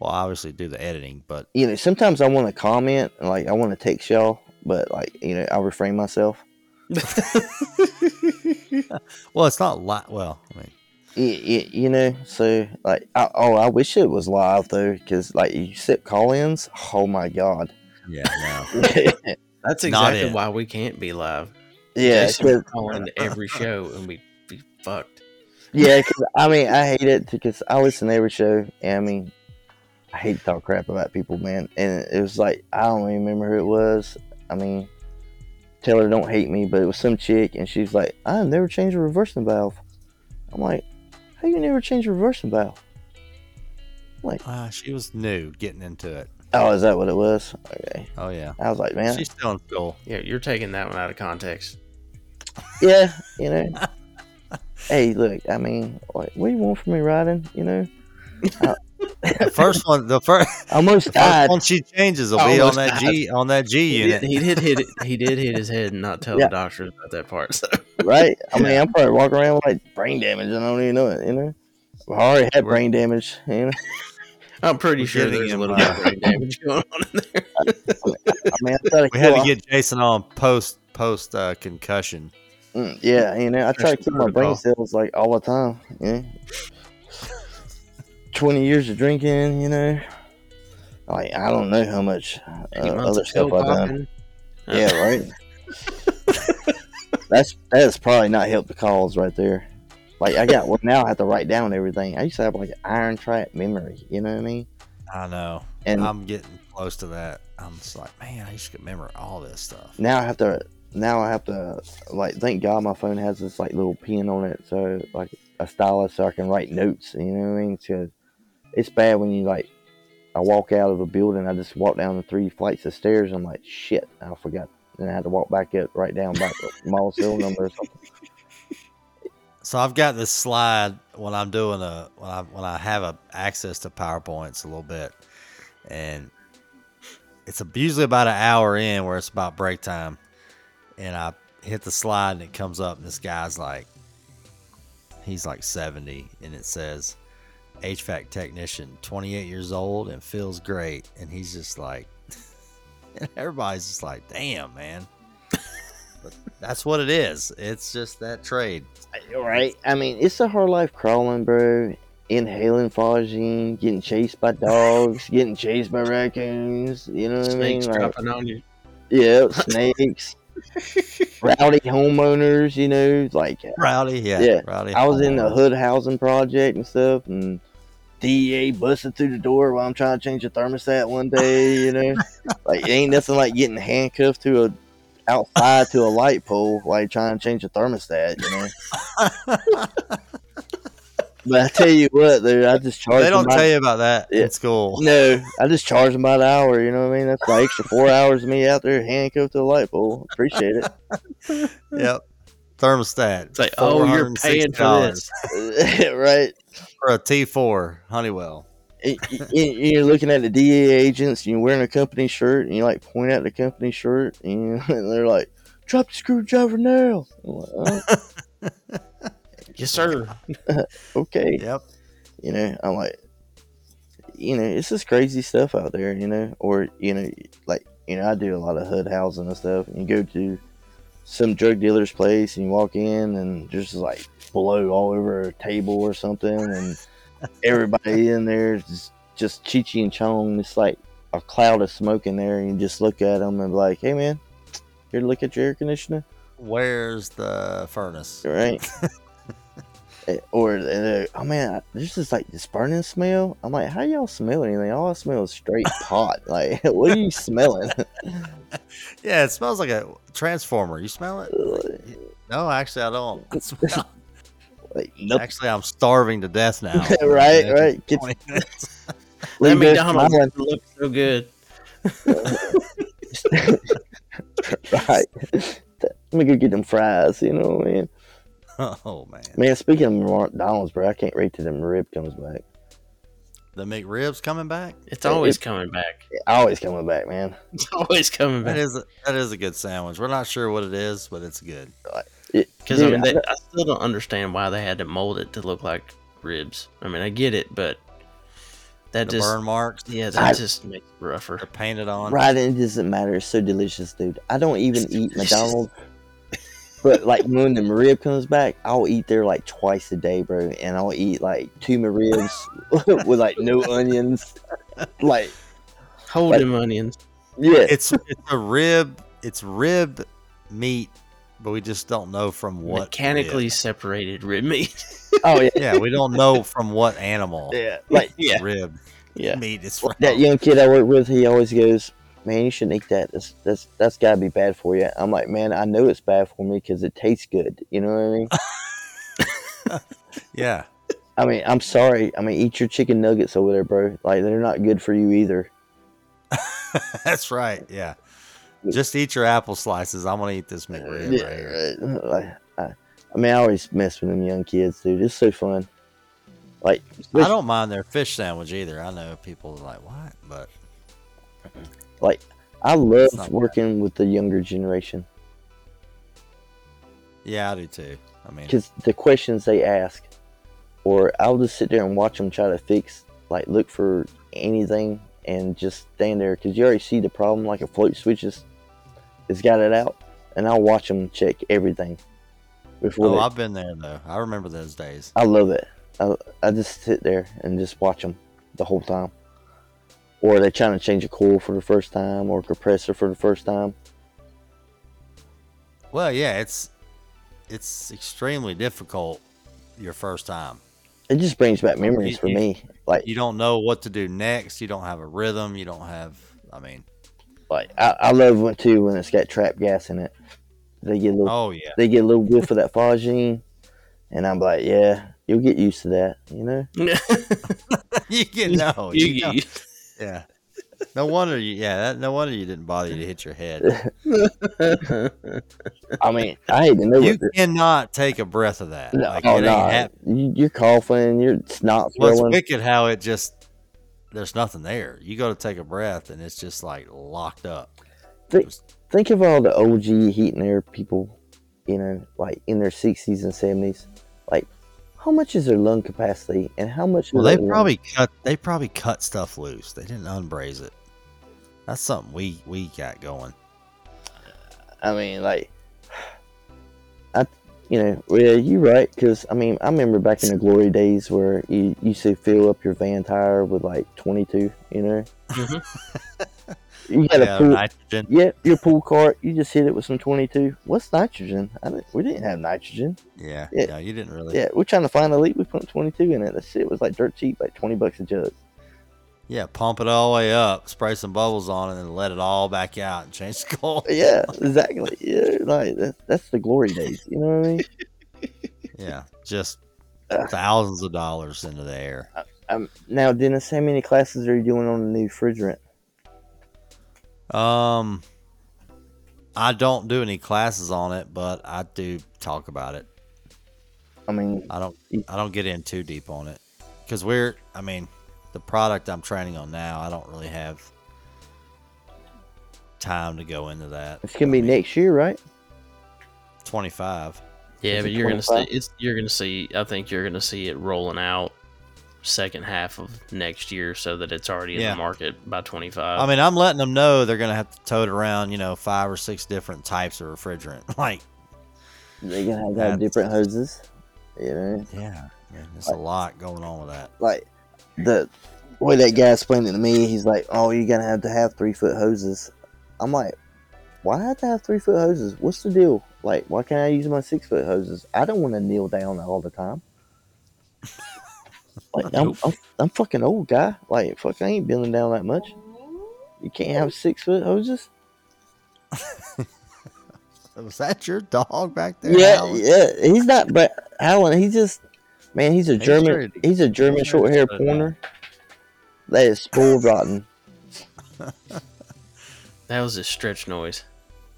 [SPEAKER 2] Well, obviously do the editing, but
[SPEAKER 1] You know, sometimes I want to comment, like I want to take y'all, but like you know, I refrain myself.
[SPEAKER 2] well, it's not li- Well, I mean,
[SPEAKER 1] Y- y- you know, so like, I, oh, I wish it was live though, because like you sit call-ins. Oh my god.
[SPEAKER 2] Yeah, no.
[SPEAKER 3] That's exactly
[SPEAKER 2] it.
[SPEAKER 3] why we can't be live.
[SPEAKER 1] yeah,
[SPEAKER 3] Jason call into every show and we be fucked.
[SPEAKER 1] Yeah, because I mean, I hate it because I listen to every show, and I mean, I hate to talk crap about people, man. And it was like I don't even remember who it was. I mean, tell her don't hate me, but it was some chick, and she's like, "I never changed a reversing valve." I'm like, "How you never change a reversing valve?" I'm like,
[SPEAKER 2] Uh, she was new, getting into it.
[SPEAKER 1] Oh, is that what it was? Okay,
[SPEAKER 2] Oh yeah,
[SPEAKER 1] I was like, man,
[SPEAKER 2] she's still in school.
[SPEAKER 3] Yeah, you're taking that one out of context.
[SPEAKER 1] yeah, you know. hey, look, I mean, like, what do you want from me riding? You know,
[SPEAKER 2] The first one, the first,
[SPEAKER 1] almost
[SPEAKER 2] the first
[SPEAKER 1] died.
[SPEAKER 2] one she changes will be on
[SPEAKER 3] Almost
[SPEAKER 2] that G on that G
[SPEAKER 3] He
[SPEAKER 2] unit.
[SPEAKER 3] did, he did hit it. He did hit his head and not tell
[SPEAKER 1] Yeah.
[SPEAKER 3] the doctors about that part. So
[SPEAKER 1] right? I mean, I'm probably walking around with like brain damage and I don't even know it, you know? I already had brain damage, you know?
[SPEAKER 3] I'm pretty
[SPEAKER 2] We're
[SPEAKER 3] sure
[SPEAKER 2] getting
[SPEAKER 3] there's a little
[SPEAKER 2] uh,
[SPEAKER 3] bit of brain damage going on in there.
[SPEAKER 1] I mean, I try
[SPEAKER 2] We had to
[SPEAKER 1] kill-
[SPEAKER 2] get Jason on post post uh, concussion.
[SPEAKER 1] Mm, yeah, you know, I try to keep my brain cells like all the time, you know? 20 years of drinking, you know? Like, I don't know how much uh, other stuff I've done. Yeah, right? that's that's probably not helped the cause right there. Like, I got, well, now I have to write down everything. I used to have like an iron trap memory, you know what I mean?
[SPEAKER 2] I know.
[SPEAKER 1] And
[SPEAKER 2] I'm getting close to that. I'm just like, man, I used to remember all this stuff.
[SPEAKER 1] now I have to now I have to like thank God my phone has this like little pen on it so like a stylus so I can write notes you know what I mean because it's bad when you like I walk out of a building I just walk down the three flights of stairs and I'm like shit I forgot and I had to walk back up write down the mall cell number or something
[SPEAKER 2] So I've got this slide when I'm doing a when I when I have a access to PowerPoints a little bit, and it's usually about an hour in where it's about break time, and I hit the slide and it comes up and this guy's like, he's like 70 and it says HVAC technician, 28 years old and feels great, and he's just like, and everybody's just like, damn man. But that's what it is. It's just that trade.
[SPEAKER 1] Right? I mean, it's a hard life crawling, bro. Inhaling phosgene, getting chased by dogs, getting chased by raccoons. You know what
[SPEAKER 3] Snakes
[SPEAKER 1] I mean? Like,
[SPEAKER 3] dropping on you.
[SPEAKER 1] yeah, snakes. rowdy homeowners, you know, like uh,
[SPEAKER 2] Rowdy, yeah.
[SPEAKER 1] Yeah,
[SPEAKER 2] Rowdy.
[SPEAKER 1] I was in the
[SPEAKER 2] homeowners.
[SPEAKER 1] hood housing project and stuff, and DEA busted through the door while I'm trying to change a thermostat one day. You know, like it ain't nothing like getting handcuffed to a outside to a light pole while you're trying to change a thermostat. You know, but I tell you what, dude, I just charge.
[SPEAKER 2] They don't
[SPEAKER 1] them by-
[SPEAKER 2] tell you about that
[SPEAKER 1] Yeah.
[SPEAKER 2] in school.
[SPEAKER 1] No, I just charge them by the hour. You know what I mean? That's like extra four hours of me out there handcuffed to a light pole. Appreciate it.
[SPEAKER 2] Yep. Thermostat.
[SPEAKER 3] It's like, oh, you're paying for this.
[SPEAKER 1] right?
[SPEAKER 2] for a T4 Honeywell.
[SPEAKER 1] You're looking at the DA agents, you're wearing a company shirt, and you like point out the company shirt, and, and they're like, "Drop the screwdriver now." Like, "Oh,
[SPEAKER 3] Yes, sir.
[SPEAKER 1] okay,
[SPEAKER 2] Yep.
[SPEAKER 1] you know, I'm like, you know, it's just crazy stuff out there, you know, or you know, like you know, I do a lot of hood housing and stuff, and you go to some drug dealer's place, and you walk in, and just like blow all over a table or something, and everybody in there is just, just Cheech and Chong. It's like a cloud of smoke in there, and you just look at them and be like, "Hey, man, here to look at your air conditioner."
[SPEAKER 2] Where's the furnace?
[SPEAKER 1] right? Eh, or oh man, there's just like this burning smell. I'm like, how y'all smell anything? All I smell is straight pot. Like, what are you smelling?
[SPEAKER 2] Yeah, it smells like a transformer. You smell it? No, actually, I don't. I smell-
[SPEAKER 1] like, nope.
[SPEAKER 2] Actually, I'm starving to death now.
[SPEAKER 1] Right,
[SPEAKER 2] Yeah,
[SPEAKER 1] right. Get-
[SPEAKER 2] 20 minutes.
[SPEAKER 3] That
[SPEAKER 1] leave there
[SPEAKER 3] McDonald's
[SPEAKER 1] smiling.
[SPEAKER 3] looks so good.
[SPEAKER 1] right. Let me go get them fries. You know what I mean?
[SPEAKER 2] Oh man,
[SPEAKER 1] Man, speaking of McDonald's, bro, I can't wait till them rib comes back.
[SPEAKER 2] the McRibs coming back.
[SPEAKER 3] It's always
[SPEAKER 1] it-
[SPEAKER 3] coming back.
[SPEAKER 1] Always coming back, man.
[SPEAKER 3] It's always coming
[SPEAKER 2] That
[SPEAKER 3] back.
[SPEAKER 2] is a, that is a good sandwich. We're not sure what it is, but it's good.
[SPEAKER 3] Because I mean, they,
[SPEAKER 1] I-
[SPEAKER 3] I still don't understand why they had to mold it to look like ribs. I mean, I get it, but that
[SPEAKER 2] The
[SPEAKER 3] just
[SPEAKER 2] burn marks
[SPEAKER 3] yeah, that
[SPEAKER 1] I-
[SPEAKER 3] just makes it rougher.
[SPEAKER 2] they're painted on.
[SPEAKER 1] Right, and it doesn't matter. It's so delicious, dude. I don't even eat McDonald's. But like when the rib comes back, I'll eat there like twice a day, bro. And I'll eat like two ribs with like no onions. Like,
[SPEAKER 3] Hold
[SPEAKER 1] Like-
[SPEAKER 3] them onions.
[SPEAKER 1] yeah,
[SPEAKER 2] It's it's a rib. It's rib meat, but we just don't know from what
[SPEAKER 3] Mechanically
[SPEAKER 2] rib.
[SPEAKER 3] separated rib meat.
[SPEAKER 1] oh yeah,
[SPEAKER 2] Yeah, we don't know from what animal
[SPEAKER 1] yeah. Like
[SPEAKER 3] yeah,
[SPEAKER 2] rib
[SPEAKER 3] yeah.
[SPEAKER 2] meat it's from.
[SPEAKER 1] that young kid I work with, he always goes, "Man, you shouldn't eat that. That's that's that's gotta be bad for you." I'm like, "Man, I know it's bad for me because it tastes good." You know what I mean?
[SPEAKER 2] Yeah,
[SPEAKER 1] I mean, I'm sorry. I mean, eat your chicken nuggets over there, bro. Like they're not good for you either.
[SPEAKER 2] that's right. Yeah, just eat your apple slices. I'm gonna eat this McRib
[SPEAKER 1] Yeah,
[SPEAKER 2] right here.
[SPEAKER 1] right. Like, I, I mean, I always mess with them young kids, dude. It's so fun. Like,
[SPEAKER 2] I don't mind their fish sandwich either. I know people are like, "What?" But
[SPEAKER 1] like, I love
[SPEAKER 2] not bad.
[SPEAKER 1] working with the younger generation
[SPEAKER 2] yeah, I do too. I mean,
[SPEAKER 1] because the questions they ask, or I'll just sit there and watch them try to fix, like, look for anything and just stand there because you already see the problem, like a float switches, it's got it out, and I'll watch them check everything before.
[SPEAKER 2] oh,
[SPEAKER 1] they,
[SPEAKER 2] I've been there though. I remember those days.
[SPEAKER 1] I love it. I, I just sit there and just watch them the whole time. Or they're trying to change a coil for the first time or a compressor for the first time.
[SPEAKER 2] Well, yeah, it's it's extremely difficult your first time.
[SPEAKER 1] It just brings back memories
[SPEAKER 2] You-
[SPEAKER 1] for
[SPEAKER 2] you-
[SPEAKER 1] me. Like,
[SPEAKER 2] You don't know what to do next. You don't have a rhythm. You don't have. I mean,
[SPEAKER 1] like I, I love one too when it's got trap gas in it. They get a little,
[SPEAKER 2] oh yeah,
[SPEAKER 1] they get a little whiff of that phosgene, and I'm like, yeah, you'll get used to that, you know.
[SPEAKER 2] you get no.
[SPEAKER 3] you,
[SPEAKER 2] You know-
[SPEAKER 3] you,
[SPEAKER 2] yeah. No wonder you. Yeah, that, no wonder you didn't bother you to hit your head.
[SPEAKER 1] I mean, I hate to know
[SPEAKER 2] You
[SPEAKER 1] what. the-
[SPEAKER 2] cannot take a breath of that.
[SPEAKER 1] No,
[SPEAKER 2] Like
[SPEAKER 1] oh,
[SPEAKER 2] it ain't
[SPEAKER 1] no.
[SPEAKER 2] hap-
[SPEAKER 1] You, you're coughing, you're snot
[SPEAKER 2] Well, it's
[SPEAKER 1] swelling.
[SPEAKER 2] wicked how it just there's nothing there. You go to take a breath and it's just like locked up.
[SPEAKER 1] think of all the OG heat and air people, you know, like in their 60s and 70s. Like, how much is their lung capacity and how much?
[SPEAKER 2] Well,
[SPEAKER 1] is
[SPEAKER 2] they
[SPEAKER 1] their lung-
[SPEAKER 2] probably cut. They probably cut stuff loose. They didn't unbraze it. That's something we we got going.
[SPEAKER 1] I mean, like, you know, yeah, you're right. Because I mean, I remember back in the glory days where you used to fill up your van tire with like 22. You know, mm-hmm. you got
[SPEAKER 2] Yeah,
[SPEAKER 1] a pool.
[SPEAKER 2] nitrogen.
[SPEAKER 1] Yeah, your pool cart. You just hit it with some 22. What's nitrogen? I didn't, we didn't have nitrogen.
[SPEAKER 2] Yeah,
[SPEAKER 1] Yeah.
[SPEAKER 2] yeah, you didn't really.
[SPEAKER 1] Yeah, we're trying to find a leak. We put 22 in it. That shit was like dirt cheap, like 20 bucks a jug.
[SPEAKER 2] Yeah, pump it all the way up, spray some bubbles on it, and let it all back out and change the color.
[SPEAKER 1] Yeah, exactly. Yeah, like that, that's the glory days. You know what I mean?
[SPEAKER 2] Yeah, just thousands of dollars into the air.
[SPEAKER 1] Um, now, Dennis, how many classes are you doing on the new refrigerant?
[SPEAKER 2] Um, I don't do any classes on it, but I do talk about it.
[SPEAKER 1] I mean,
[SPEAKER 2] I don't. I don't get in too deep on it because we're. I mean, the product I'm training on now, I don't really have time to go into that.
[SPEAKER 1] it's gonna be next year, right?
[SPEAKER 2] Twenty five.
[SPEAKER 3] Yeah,
[SPEAKER 1] Is
[SPEAKER 3] but you're gonna see it's you're gonna see. I think you're gonna see it rolling out second half of next year, so that it's already in
[SPEAKER 2] Yeah.
[SPEAKER 3] the market by 25.
[SPEAKER 2] I mean, I'm letting them know they're gonna have to tote around, you know, five or six different types of refrigerant. Like,
[SPEAKER 1] They're gonna have, to have different hoses. You know,
[SPEAKER 2] yeah, man, there's a lot going on with that.
[SPEAKER 1] like the way that guy explained it to me. He's like, "Oh, you're gonna have to have three foot hoses." I'm like, "Why i have to have three foot hoses? What's the deal? Like, why can't I use my six foot hoses? I don't want to kneel down all the time." Like, I'm, I'm, I'm fucking old guy. Like, fuck, I ain't bending down that much. You can't have six foot hoses.
[SPEAKER 2] Was that your dog back there?
[SPEAKER 1] Yeah,
[SPEAKER 2] Alan?
[SPEAKER 1] yeah. He's not, but Alan, he just, man, he's a
[SPEAKER 2] He's
[SPEAKER 1] German.
[SPEAKER 2] ready.
[SPEAKER 1] He's a German short hair
[SPEAKER 2] to slow down.
[SPEAKER 1] pointer. That is spoiled rotten.
[SPEAKER 3] that was a stretch noise.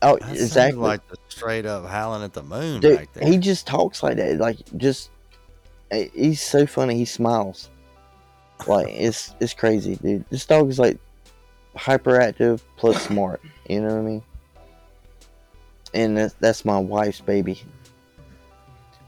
[SPEAKER 1] Oh,
[SPEAKER 2] That
[SPEAKER 1] exactly.
[SPEAKER 2] like the straight up howling at the moon
[SPEAKER 1] Dude,
[SPEAKER 2] back there.
[SPEAKER 1] he just talks like that. Like, just, eh, he's so funny. He smiles. Like, it's it's crazy, dude. This dog is like hyperactive plus smart. You know what I mean? And that's, that's my wife's baby.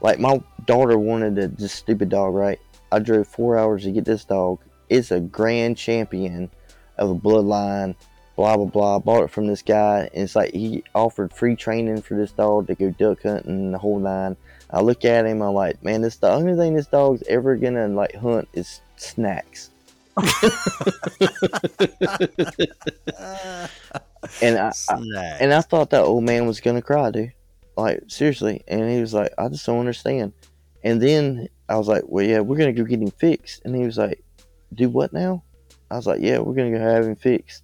[SPEAKER 1] Like, my daughter wanted a, this stupid dog, right? I drove four hours to get this dog. It's a grand champion of a bloodline, blah, blah, blah. Bought it from this guy. And it's like he offered free training for this dog to go duck hunting, the whole nine. I look at him, I'm like, man, this the only thing this dog's ever gonna like hunt is snacks. And I, I and I thought that old man was gonna cry, dude. Like seriously. And he was like, I just don't understand. And then I was like, Well yeah, we're gonna go get him fixed. And he was like, Do what now? I was like, Yeah, we're gonna go have him fixed.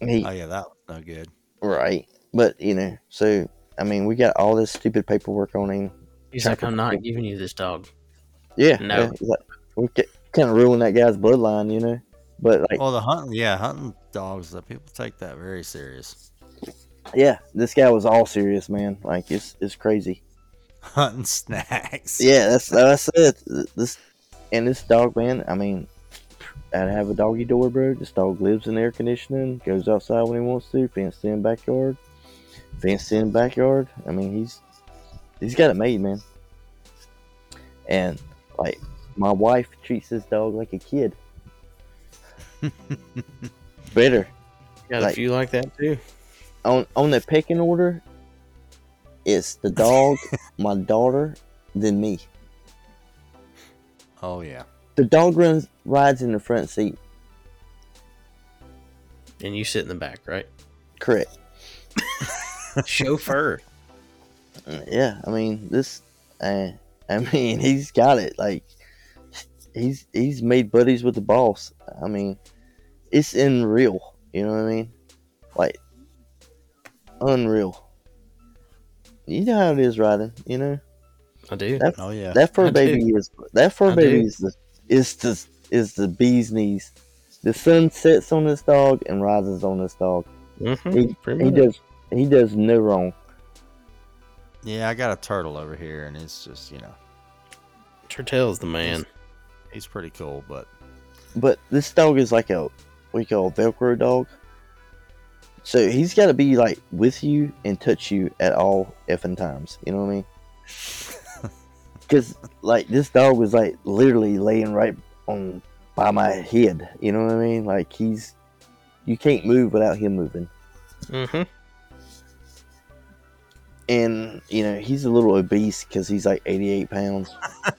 [SPEAKER 1] And he
[SPEAKER 2] oh yeah, that was no good.
[SPEAKER 1] right. But you know, so I mean we got all this stupid paperwork on him.
[SPEAKER 3] He's like, I'm not giving you this dog.
[SPEAKER 1] Yeah.
[SPEAKER 3] No.
[SPEAKER 1] yeah, he's like, we kind of ruin that guy's bloodline, you know. But like,
[SPEAKER 2] Well, the hunting, yeah, hunting dogs. The people take that very serious.
[SPEAKER 1] Yeah, this guy was all serious, man. Like it's it's crazy.
[SPEAKER 2] Hunting snacks.
[SPEAKER 1] Yeah, that's that's it. This and this dog, man. I mean, I'd have a doggy door, bro. This dog lives in air conditioning, goes outside when he wants to, fenced in backyard, fenced in backyard. I mean, he's he's got it made, man. And like, my wife treats this dog like a kid. Better
[SPEAKER 3] Got
[SPEAKER 1] Like-
[SPEAKER 3] a few like that too.
[SPEAKER 1] On on the pecking order. It's the dog, my daughter, then me.
[SPEAKER 2] Oh yeah.
[SPEAKER 1] The dog runs rides in the front seat.
[SPEAKER 3] And you sit in the back, right?
[SPEAKER 1] Correct.
[SPEAKER 3] Chauffeur.
[SPEAKER 1] Yeah, I mean this. Uh, I mean he's got it. Like he's he's made buddies with the boss. I mean it's unreal. You know what I mean? Like unreal. You know how it is riding. You know
[SPEAKER 3] I do.
[SPEAKER 1] That-
[SPEAKER 2] Oh yeah.
[SPEAKER 1] that fur
[SPEAKER 3] I do.
[SPEAKER 1] baby is that fur
[SPEAKER 3] I
[SPEAKER 1] baby
[SPEAKER 3] do.
[SPEAKER 1] is the is the is the bee's knees. The sun sets on this dog and rises on this dog.
[SPEAKER 3] Mm-hmm.
[SPEAKER 1] He, he does he does no wrong.
[SPEAKER 2] yeah, I got a turtle over here, and it's just you know
[SPEAKER 3] Turtell's the man.
[SPEAKER 2] he's pretty cool, but
[SPEAKER 1] But this dog is like a we call a Velcro dog. So he's got to be like with you and touch you at all effing times. You know what I mean? Because like this dog was like literally laying right on by my head. You know what I mean? Like he's you can't move without him moving.
[SPEAKER 3] Mm-hmm.
[SPEAKER 1] and you know he's a little obese because he's like 88 pounds.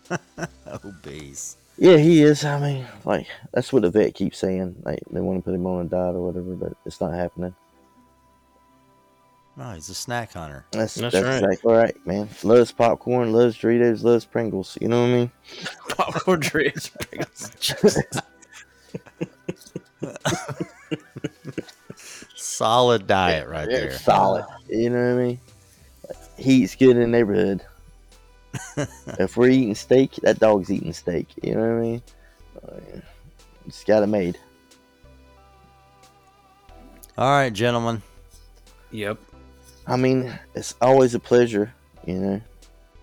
[SPEAKER 2] Obese.
[SPEAKER 1] Yeah, he is. I mean, like that's what the vet keeps saying. Like they want to put him on a diet or whatever, but it's not happening.
[SPEAKER 2] No, he's a snack hunter.
[SPEAKER 1] That's
[SPEAKER 3] That's
[SPEAKER 1] that's,
[SPEAKER 3] right.
[SPEAKER 1] exactly right, man. Loves popcorn, loves Doritos, loves Pringles. You know what I mean?
[SPEAKER 3] Popcorn Doritos, Pringles.
[SPEAKER 2] Solid diet right
[SPEAKER 1] Yeah,
[SPEAKER 2] there.
[SPEAKER 1] Solid. You know what I mean? He eats good in the neighborhood. if we're eating steak, that dog's eating steak. You know what I mean? Uh, Just got it made.
[SPEAKER 2] All right, gentlemen.
[SPEAKER 3] Yep.
[SPEAKER 1] I mean, it's always a pleasure. You know.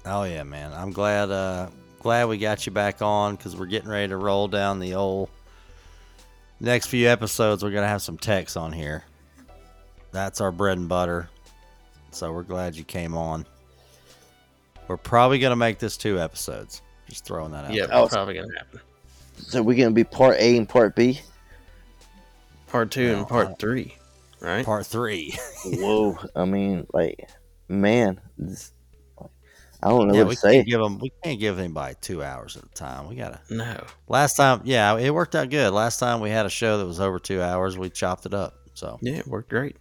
[SPEAKER 2] Oh yeah, man. I'm glad uh glad we got you back on because we're getting ready to roll down the old next few episodes we're gonna have some techs on here. That's our bread and butter. So we're glad you came on. We're probably gonna make this two episodes. Just throwing that out.
[SPEAKER 3] Yeah,
[SPEAKER 2] there.
[SPEAKER 1] Oh.
[SPEAKER 3] Probably gonna happen.
[SPEAKER 1] So we're gonna be part A and part B.
[SPEAKER 3] Part two
[SPEAKER 2] Well,
[SPEAKER 3] and part
[SPEAKER 2] uh,
[SPEAKER 3] three, right?
[SPEAKER 2] Part three.
[SPEAKER 1] Whoa! I mean, like, man, this, I don't know
[SPEAKER 2] yeah,
[SPEAKER 1] what
[SPEAKER 2] we
[SPEAKER 1] to say.
[SPEAKER 2] can't give them. We can't give anybody two hours at a time. We gotta.
[SPEAKER 3] no.
[SPEAKER 2] Last time, yeah, it worked out good. Last time we had a show that was over two hours. We chopped it up. So
[SPEAKER 3] Yeah, it worked great.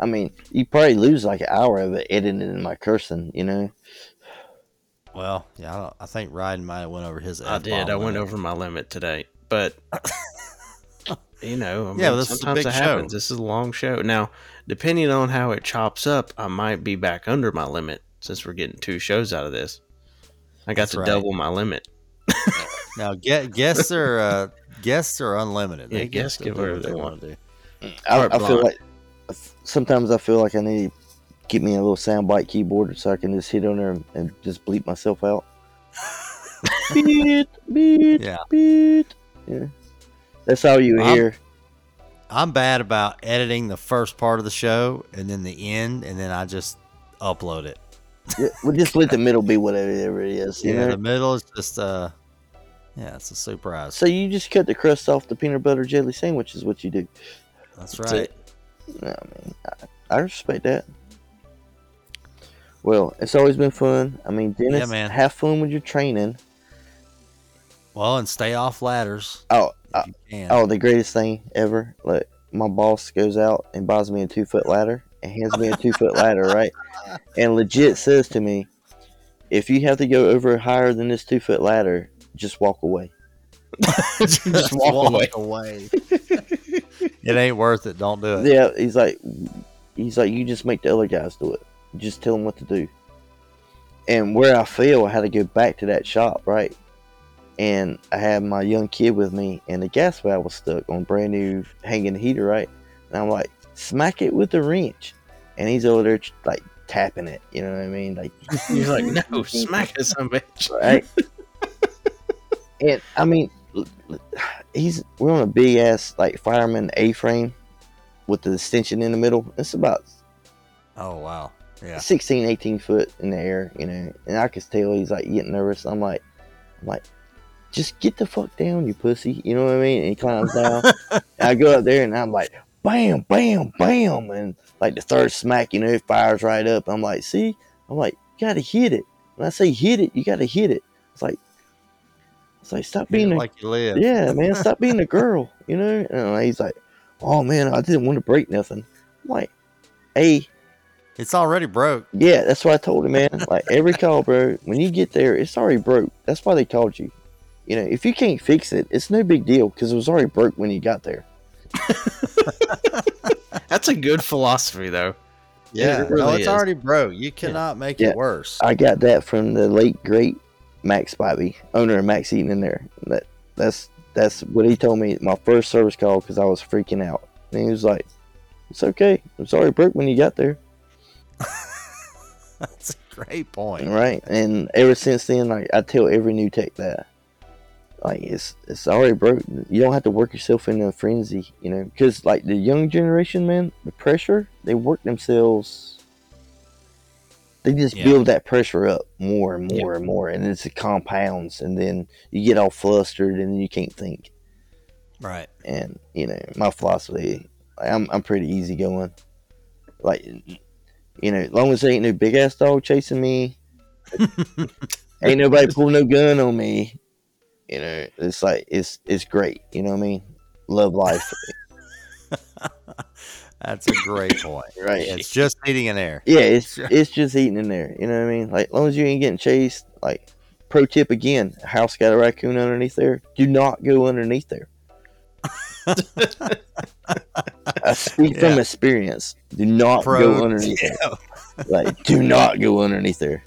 [SPEAKER 1] I mean, you probably lose like an hour of it editing and my cursing. You know?
[SPEAKER 2] Well, yeah, I, don't, I think Ryden might have went over his.
[SPEAKER 3] I did.
[SPEAKER 2] F-bomb
[SPEAKER 3] I went
[SPEAKER 2] limit.
[SPEAKER 3] over my limit today, but you know, I mean,
[SPEAKER 2] Yeah, but this is a
[SPEAKER 3] sometimes
[SPEAKER 2] big
[SPEAKER 3] it
[SPEAKER 2] show.
[SPEAKER 3] happens. This is a long show. Now, depending on how it chops up, I might be back under my limit since we're getting two shows out of this. I got
[SPEAKER 2] That's
[SPEAKER 3] to
[SPEAKER 2] right.
[SPEAKER 3] double my limit.
[SPEAKER 2] Now, get guests are uh, guests are unlimited.
[SPEAKER 3] Yeah,
[SPEAKER 2] They
[SPEAKER 3] guests
[SPEAKER 2] get
[SPEAKER 3] give whatever
[SPEAKER 2] what
[SPEAKER 3] they
[SPEAKER 2] wanna do.
[SPEAKER 1] I,
[SPEAKER 3] Carte
[SPEAKER 1] I feel like sometimes I feel like I need to get me a little soundbite keyboard so I can just hit on there and, and just bleep myself out. beat, beat,
[SPEAKER 2] Yeah.
[SPEAKER 1] beat. Yeah. That's all you
[SPEAKER 2] I'm-
[SPEAKER 1] hear.
[SPEAKER 2] I'm bad about editing the first part of the show and then the end, and then I just upload it.
[SPEAKER 1] We'll just let the middle be whatever it is. You
[SPEAKER 2] yeah,
[SPEAKER 1] know?
[SPEAKER 2] the middle is just uh, yeah, it's a surprise.
[SPEAKER 1] So you just cut the crust off the peanut butter jelly sandwich is what you do.
[SPEAKER 2] That's right.
[SPEAKER 3] it.
[SPEAKER 1] I mean, I, I respect that. Well, it's always been fun. I mean, Dennis,
[SPEAKER 2] man.
[SPEAKER 1] have fun with your training.
[SPEAKER 2] Well, and stay off ladders
[SPEAKER 1] Oh,
[SPEAKER 2] if
[SPEAKER 1] uh,
[SPEAKER 2] you can.
[SPEAKER 1] oh, the greatest thing ever. Like my boss goes out and buys me a two foot ladder and hands me a two foot ladder, right? And legit says to me, if you have to go over higher than this two foot ladder, just walk away.
[SPEAKER 3] Just walk away.
[SPEAKER 2] away. it ain't worth it. Don't do it.
[SPEAKER 1] Yeah, he's like, he's like, you just make the other guys do it. Just tell them what to do. And where I fail, I had to go back to that shop, right? And I had my young kid with me, and the gas valve was stuck on brand new hanging heater, right? And I'm like, smack it with the wrench, and he's over there like tapping it. You know what I mean? Like,
[SPEAKER 3] You're like, no, smack it, some bitch.
[SPEAKER 1] right? and I mean, l- l- he's we're on a big ass like fireman A frame with the extension in the middle. It's about
[SPEAKER 2] Oh wow. Yeah.
[SPEAKER 1] 16, 18 foot in the air, you know. And I could tell he's like getting nervous. I'm like, I'm like, just get the fuck down, you pussy. You know what I mean? And he climbs down. I go up there and I'm like, bam, bam, bam. And like the third smack, you know, it fires right up. I'm like, see? I'm like, you gotta hit it. When I say hit it, you gotta hit it. It's like, it's like, stop being
[SPEAKER 2] Being
[SPEAKER 1] a,
[SPEAKER 2] like you live.
[SPEAKER 1] yeah, man, stop being a girl, you know? And he's like, oh man, I didn't want to break nothing. I'm like, hey,
[SPEAKER 2] It's already broke.
[SPEAKER 1] yeah, that's what I told him, man. Like every call, bro, when you get there, it's already broke. That's why they called you. You know, if you can't fix it, it's no big deal because it was already broke when you got there.
[SPEAKER 3] That's a good philosophy, though.
[SPEAKER 2] Yeah.
[SPEAKER 3] it really
[SPEAKER 2] no, it's
[SPEAKER 3] is.
[SPEAKER 2] already broke. You cannot make
[SPEAKER 1] Yeah.
[SPEAKER 2] it worse.
[SPEAKER 1] I got that from the late great Max Spivey, owner of Max Heating and Air. That that's that's what he told me my first service call because I was freaking out. And he was like, "It's okay. It's already broke when you got there."
[SPEAKER 2] That's a great point.
[SPEAKER 1] right? And ever since then, like I tell every new tech that, like it's it's already broke. You don't have to work yourself into a frenzy, you know, because like the young generation, man, the pressure they work themselves. They just
[SPEAKER 2] Yeah.
[SPEAKER 1] build that pressure up more and more and more, and it's it compounds, and then you get all flustered, and then you can't think.
[SPEAKER 2] Right.
[SPEAKER 1] And you know, my philosophy, I'm I'm pretty easygoing. Like You know, as long as there ain't no big ass dog chasing me, ain't nobody pulling no gun on me. You know, it's like it's it's great. You know what I mean? Love life,
[SPEAKER 2] That's a great point.
[SPEAKER 1] right?
[SPEAKER 2] It's just eating in air.
[SPEAKER 1] Yeah, it's it's just eating in there. You know what I mean? Like, as long as you ain't getting chased. Like, pro tip again: house got a raccoon underneath there. Do not go underneath there. I speak from experience. Do not
[SPEAKER 2] Pro
[SPEAKER 1] go underneath
[SPEAKER 2] tip.
[SPEAKER 1] there. Like, do not go underneath there.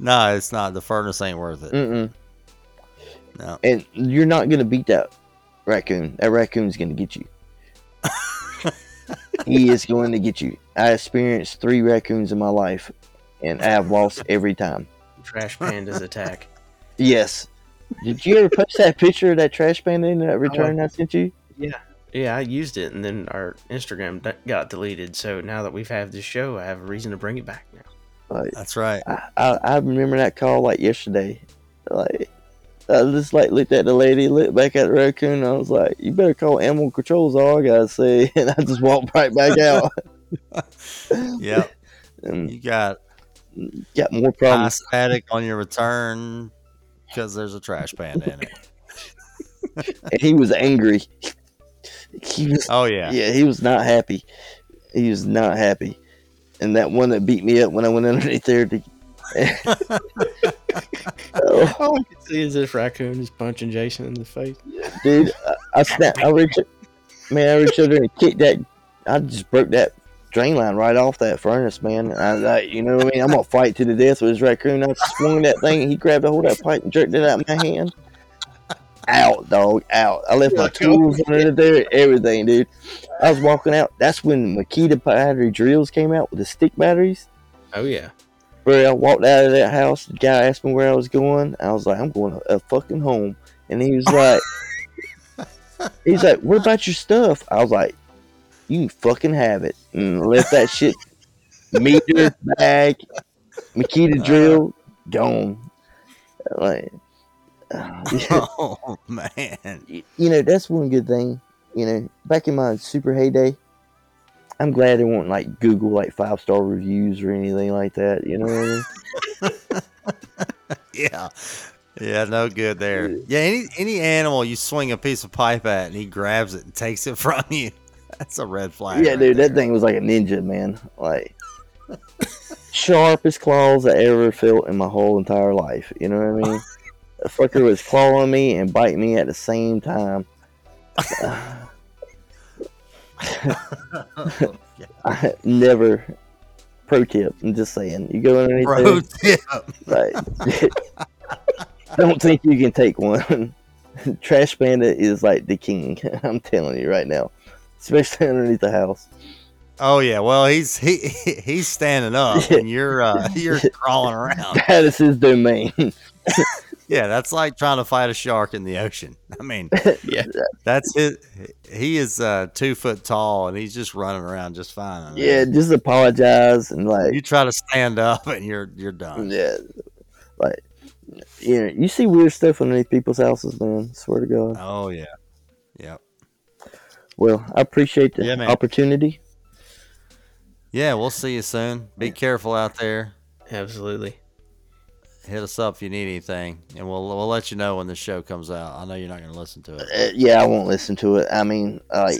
[SPEAKER 2] No, it's not. The furnace ain't worth it.
[SPEAKER 1] Mm-mm.
[SPEAKER 2] No.
[SPEAKER 1] And you're not gonna beat that raccoon. That raccoon's gonna get you. he is going to get you. I experienced three raccoons in my life, and I have lost every time.
[SPEAKER 3] Trash pandas attack.
[SPEAKER 1] Yes. Did you ever post that picture of that trash panda in that return I sent you?
[SPEAKER 3] Yeah, Yeah, I used it, and then our Instagram got deleted. So now that we've had this show, I have a reason to bring it back now.
[SPEAKER 1] Like,
[SPEAKER 2] That's right.
[SPEAKER 1] I, I, I remember that call like yesterday. Like, I just like looked at the lady, looked back at the raccoon. And I was like, "You better call animal control." Is all I gotta say. And I just walked right back out.
[SPEAKER 2] Yep.
[SPEAKER 1] and
[SPEAKER 2] You got
[SPEAKER 1] got more problems.
[SPEAKER 2] static on your return because there's a trash panda in it.
[SPEAKER 1] And he was angry. He was,
[SPEAKER 2] Oh yeah.
[SPEAKER 1] yeah, he was not happy. He was not happy. And that one that beat me up when I went underneath there to. Oh,
[SPEAKER 3] All I can see is this raccoon is punching Jason in the face.
[SPEAKER 1] dude, I, I snapped. I reached, man, I reached over and kicked that. I just broke that drain line right off that furnace, man. I, I, you know what I mean? I'm gonna fight to the death with this raccoon. I swung that thing. and He grabbed a hold of that pipe and jerked it out of my hand. Out, dog, out. I left my tools under there, everything, dude. I was walking out. That's when Makita battery drills came out with the stick batteries.
[SPEAKER 3] Oh yeah.
[SPEAKER 1] Bro, I walked out of that house. The guy asked me where I was going. I was like, I'm going to a fucking home. And he was like, he's like, what about your stuff? I was like, you fucking have it. And left that shit, meter, bag, Makita uh. drill, gone. Like, uh,
[SPEAKER 2] Oh man.
[SPEAKER 1] you know, that's one good thing. You know, back in my super heyday, I'm glad they won't like Google like five star reviews or anything like that. You know what I mean?
[SPEAKER 2] Yeah. Yeah, no good there. Yeah, any any animal you swing a piece of pipe at and he grabs it and takes it from you, that's a red flag.
[SPEAKER 1] Yeah,
[SPEAKER 2] right
[SPEAKER 1] dude,
[SPEAKER 2] there.
[SPEAKER 1] that thing was like a ninja, man. Like sharpest claws I ever felt in my whole entire life. You know what I mean? the fucker was clawing me and biting me at the same time. I never. Pro tip. I'm just saying. You go underneath
[SPEAKER 2] Pro tip.
[SPEAKER 1] like, don't think you can take one. Trash Panda is like the king. I'm telling you right now, especially underneath the house.
[SPEAKER 2] Oh yeah, well he's he he's standing up and you're uh you're crawling around.
[SPEAKER 1] That is his domain.
[SPEAKER 2] Yeah, that's like trying to fight a shark in the ocean. I mean,
[SPEAKER 3] Yeah.
[SPEAKER 2] that's his. He is uh, two foot tall and he's just running around just fine. I mean,
[SPEAKER 1] Yeah, just apologize and like
[SPEAKER 2] you try to stand up and you're you're done.
[SPEAKER 1] yeah, like you know, you see weird stuff underneath people's houses, man. Swear to God.
[SPEAKER 2] Oh yeah, yep.
[SPEAKER 1] Well, I appreciate the
[SPEAKER 2] Yeah,
[SPEAKER 1] opportunity.
[SPEAKER 2] Yeah, we'll see you soon. Be careful out there.
[SPEAKER 3] Absolutely.
[SPEAKER 2] Hit us up if you need anything, and we'll we'll let you know when the show comes out. I know you're not going to listen to it.
[SPEAKER 1] Uh, yeah, I won't listen to it. I mean, like,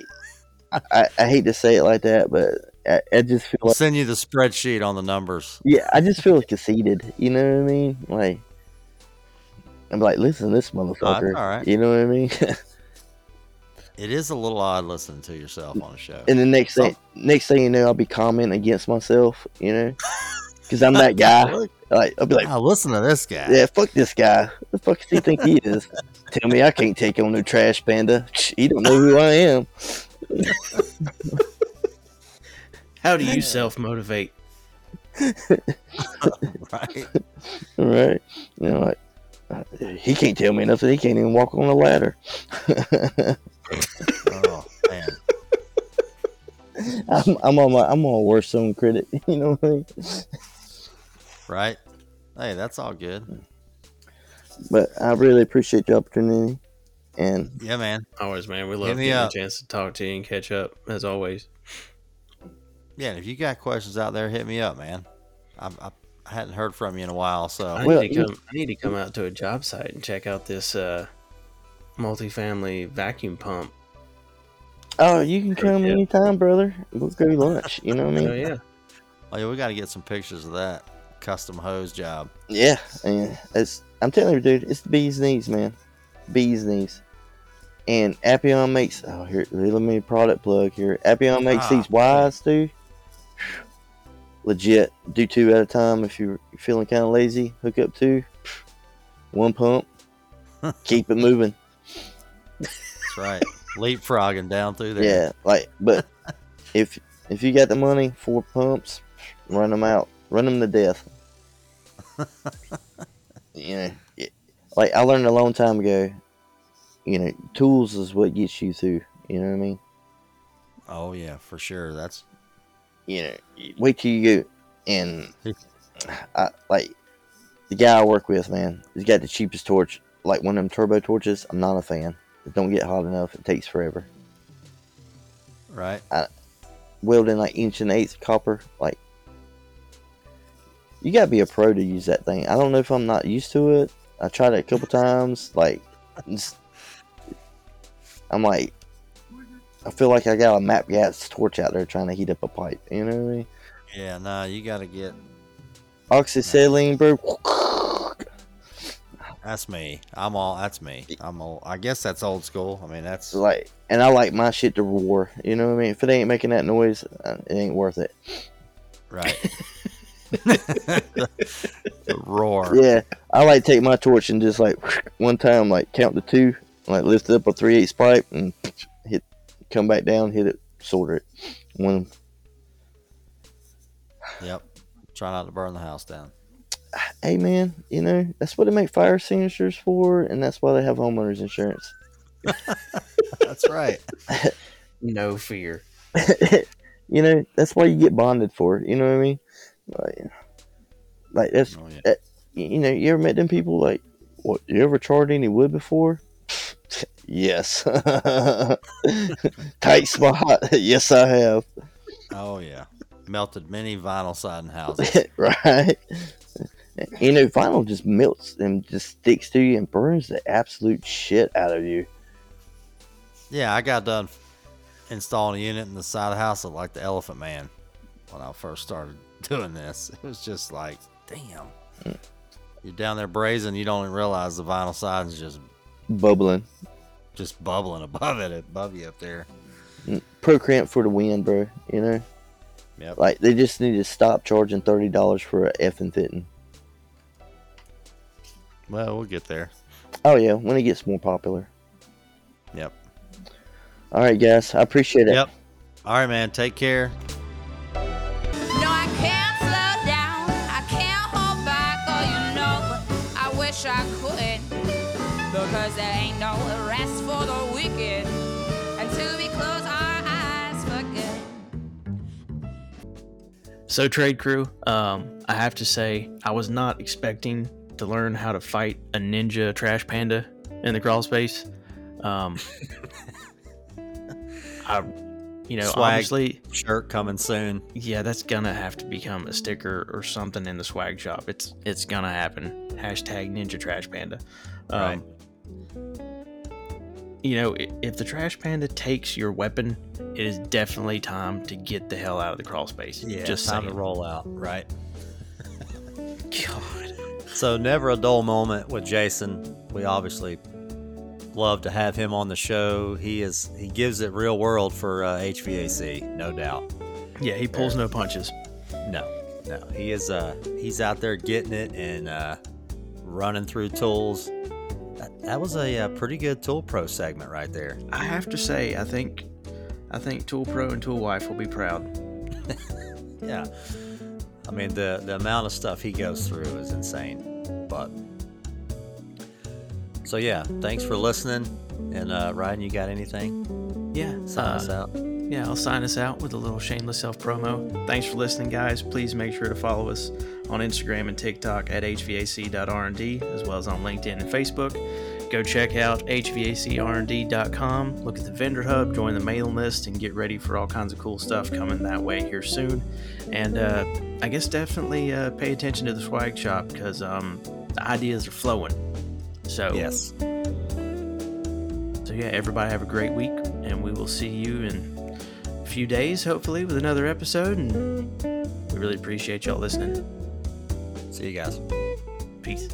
[SPEAKER 1] I, I hate to say it like that, but I, I just feel
[SPEAKER 2] We'll
[SPEAKER 1] like,
[SPEAKER 2] send you the spreadsheet on the numbers.
[SPEAKER 1] yeah, I just feel conceited. You know what I mean? Like, I'm like, listen, to this motherfucker.
[SPEAKER 2] all right.
[SPEAKER 1] You know what I mean?
[SPEAKER 2] It is a little odd listening to yourself on a show.
[SPEAKER 1] and the next thing, next thing you know, I'll be commenting against myself. You know, because I'm that guy. Like, I'll be like,
[SPEAKER 2] Now listen to this guy.
[SPEAKER 1] Yeah, fuck this guy. What the fuck does he think he is? Tell me I can't take on no trash panda. He don't know who I am.
[SPEAKER 3] How do you self motivate?
[SPEAKER 2] Right?
[SPEAKER 1] Right. You know, like, he can't tell me nothing. He can't even walk on a ladder.
[SPEAKER 2] Oh man.
[SPEAKER 1] I'm, I'm on my I'm on a worst zone critic. You know what I mean?
[SPEAKER 2] Right? Hey, that's all good.
[SPEAKER 1] But I really appreciate the opportunity. And
[SPEAKER 2] Yeah, man.
[SPEAKER 3] Always, man. We
[SPEAKER 2] Hit
[SPEAKER 3] love
[SPEAKER 2] me
[SPEAKER 3] getting a chance to talk to you and catch up, as always.
[SPEAKER 2] Yeah, and if you got questions out there, hit me up, man. I, I, I hadn't heard from you in a while, so
[SPEAKER 3] I
[SPEAKER 1] Well,
[SPEAKER 3] need to come. I need to come out to a job site and check out this uh, multifamily vacuum pump.
[SPEAKER 1] Oh, you can come
[SPEAKER 3] Yeah.
[SPEAKER 1] anytime, brother. Let's go to lunch. You know what I mean?
[SPEAKER 3] Oh yeah,
[SPEAKER 2] oh, yeah, we got to get some pictures of that custom hose job.
[SPEAKER 1] Yeah, and it's I'm telling you, dude, it's the bee's knees, man. Bee's knees. And Appion makes oh here let me product plug here. Appion makes
[SPEAKER 2] Ah.
[SPEAKER 1] these wise, dude. Legit. Do two at a time if you're feeling kind of lazy. Hook up two. One pump. Keep it moving.
[SPEAKER 2] That's right. Leapfrogging down through there.
[SPEAKER 1] Yeah, like but if if you got the money, four pumps, run them out, run them to death. You know, it, like I learned a long time ago. You know, tools is what gets you through. You know what I mean?
[SPEAKER 2] Oh yeah, for sure. That's
[SPEAKER 1] You know, wait till you go and I like the guy I work with, man. He's got the cheapest torch, like one of them turbo torches. I'm not a fan. It don't get hot enough. It takes forever.
[SPEAKER 2] right.
[SPEAKER 1] welding like inch and eighth copper. Like, you gotta be a pro to use that thing. I don't know if I'm not used to it. I tried it a couple times. Like, I'm like, I feel like I got a MAPP gas torch out there trying to heat up a pipe. You know what I mean?
[SPEAKER 2] Yeah, nah, you got to get.
[SPEAKER 1] Oxyacetylene, bro.
[SPEAKER 2] That's me. I'm all. That's me. I'm all. I guess that's old school. I mean, that's
[SPEAKER 1] Like, and I like my shit to roar. You know what I mean? If it ain't making that noise, uh, it ain't worth it.
[SPEAKER 2] right. the roar.
[SPEAKER 1] Yeah, I like take my torch and just like one time, like count to two, like lift up a three eighths pipe and hit, come back down, hit it, solder it. One,
[SPEAKER 2] Yep. Try not to burn the house down.
[SPEAKER 1] hey man, you know that's what they make fire signatures for, and that's why they have homeowners insurance.
[SPEAKER 2] That's right.
[SPEAKER 3] no fear.
[SPEAKER 1] you know that's why you get bonded for it. You know what I mean? Like, like that's
[SPEAKER 2] Oh yeah.
[SPEAKER 1] you know you ever met them people like what? You ever charred any wood before? yes. Tight spot. yes, I have.
[SPEAKER 2] Oh yeah. Melted many vinyl siding houses.
[SPEAKER 1] right? You know, vinyl just melts and just sticks to you and burns the absolute shit out of you.
[SPEAKER 2] Yeah, I got done installing a unit in the side of the house looked like the Elephant Man when I first started doing this. It was just like, damn. You're down there brazing, you don't even realize the vinyl siding's just
[SPEAKER 1] Bubbling.
[SPEAKER 2] just bubbling above it, above you up there.
[SPEAKER 1] Mm, Pro Crimp for the win, bro. You know?
[SPEAKER 2] Yep.
[SPEAKER 1] Like, they just need to stop charging $30 for a effing fitting.
[SPEAKER 2] Well, we'll get there.
[SPEAKER 1] Oh, yeah, when it gets more popular.
[SPEAKER 2] Yep.
[SPEAKER 1] All right, guys. I appreciate it.
[SPEAKER 2] Yep. All right, man. Take care.
[SPEAKER 4] Wish I could. Because there ain't no rest for the wicked until we close our eyes for good.
[SPEAKER 3] So trade crew, um, I have to say I was not expecting to learn how to fight a ninja trash panda in the crawl space. Um, I, you know,
[SPEAKER 2] Swag.
[SPEAKER 3] obviously,
[SPEAKER 2] Shirt coming soon.
[SPEAKER 3] yeah, that's gonna have to become a sticker or something in the swag shop. It's it's gonna happen. Hashtag Ninja Trash Panda. Um,
[SPEAKER 2] Right.
[SPEAKER 3] You know, if the trash panda takes your weapon, it is definitely time to get the hell out of the crawl space.
[SPEAKER 2] Yeah,
[SPEAKER 3] just
[SPEAKER 2] time
[SPEAKER 3] saying.
[SPEAKER 2] to roll out, right?
[SPEAKER 3] God.
[SPEAKER 2] So never a dull moment with Jason. We obviously love to have him on the show. He is he gives it real world for uh, HVAC, no doubt.
[SPEAKER 3] Yeah, he pulls no punches.
[SPEAKER 2] No, no, he is uh he's out there getting it and uh, running through tools. That, that was a, uh pretty good Tool Pro segment right there.
[SPEAKER 3] I have to say, I think, I think Tool Pro and Tool Wife will be proud.
[SPEAKER 2] Yeah, I mean the the amount of stuff he goes through is insane. But so yeah, thanks for listening. And uh, Ryan, you got anything?
[SPEAKER 3] Yeah,
[SPEAKER 2] Sign us
[SPEAKER 3] uh,
[SPEAKER 2] out.
[SPEAKER 3] Yeah, I'll sign us out with a little shameless self promo. Thanks for listening, guys. Please make sure to follow us on Instagram and TikTok at hvac.rnd, as well as on LinkedIn and Facebook. go check out hvacrnd.com, look at the vendor hub, join the mailing list, and get ready for all kinds of cool stuff coming that way here soon. And uh, I guess definitely uh, pay attention to the swag shop because um, the ideas are flowing. So
[SPEAKER 2] Yes.
[SPEAKER 3] So yeah, everybody have a great week, and we will see you in a few days, hopefully, with another episode. And we really appreciate y'all listening.
[SPEAKER 2] See you guys.
[SPEAKER 3] Peace.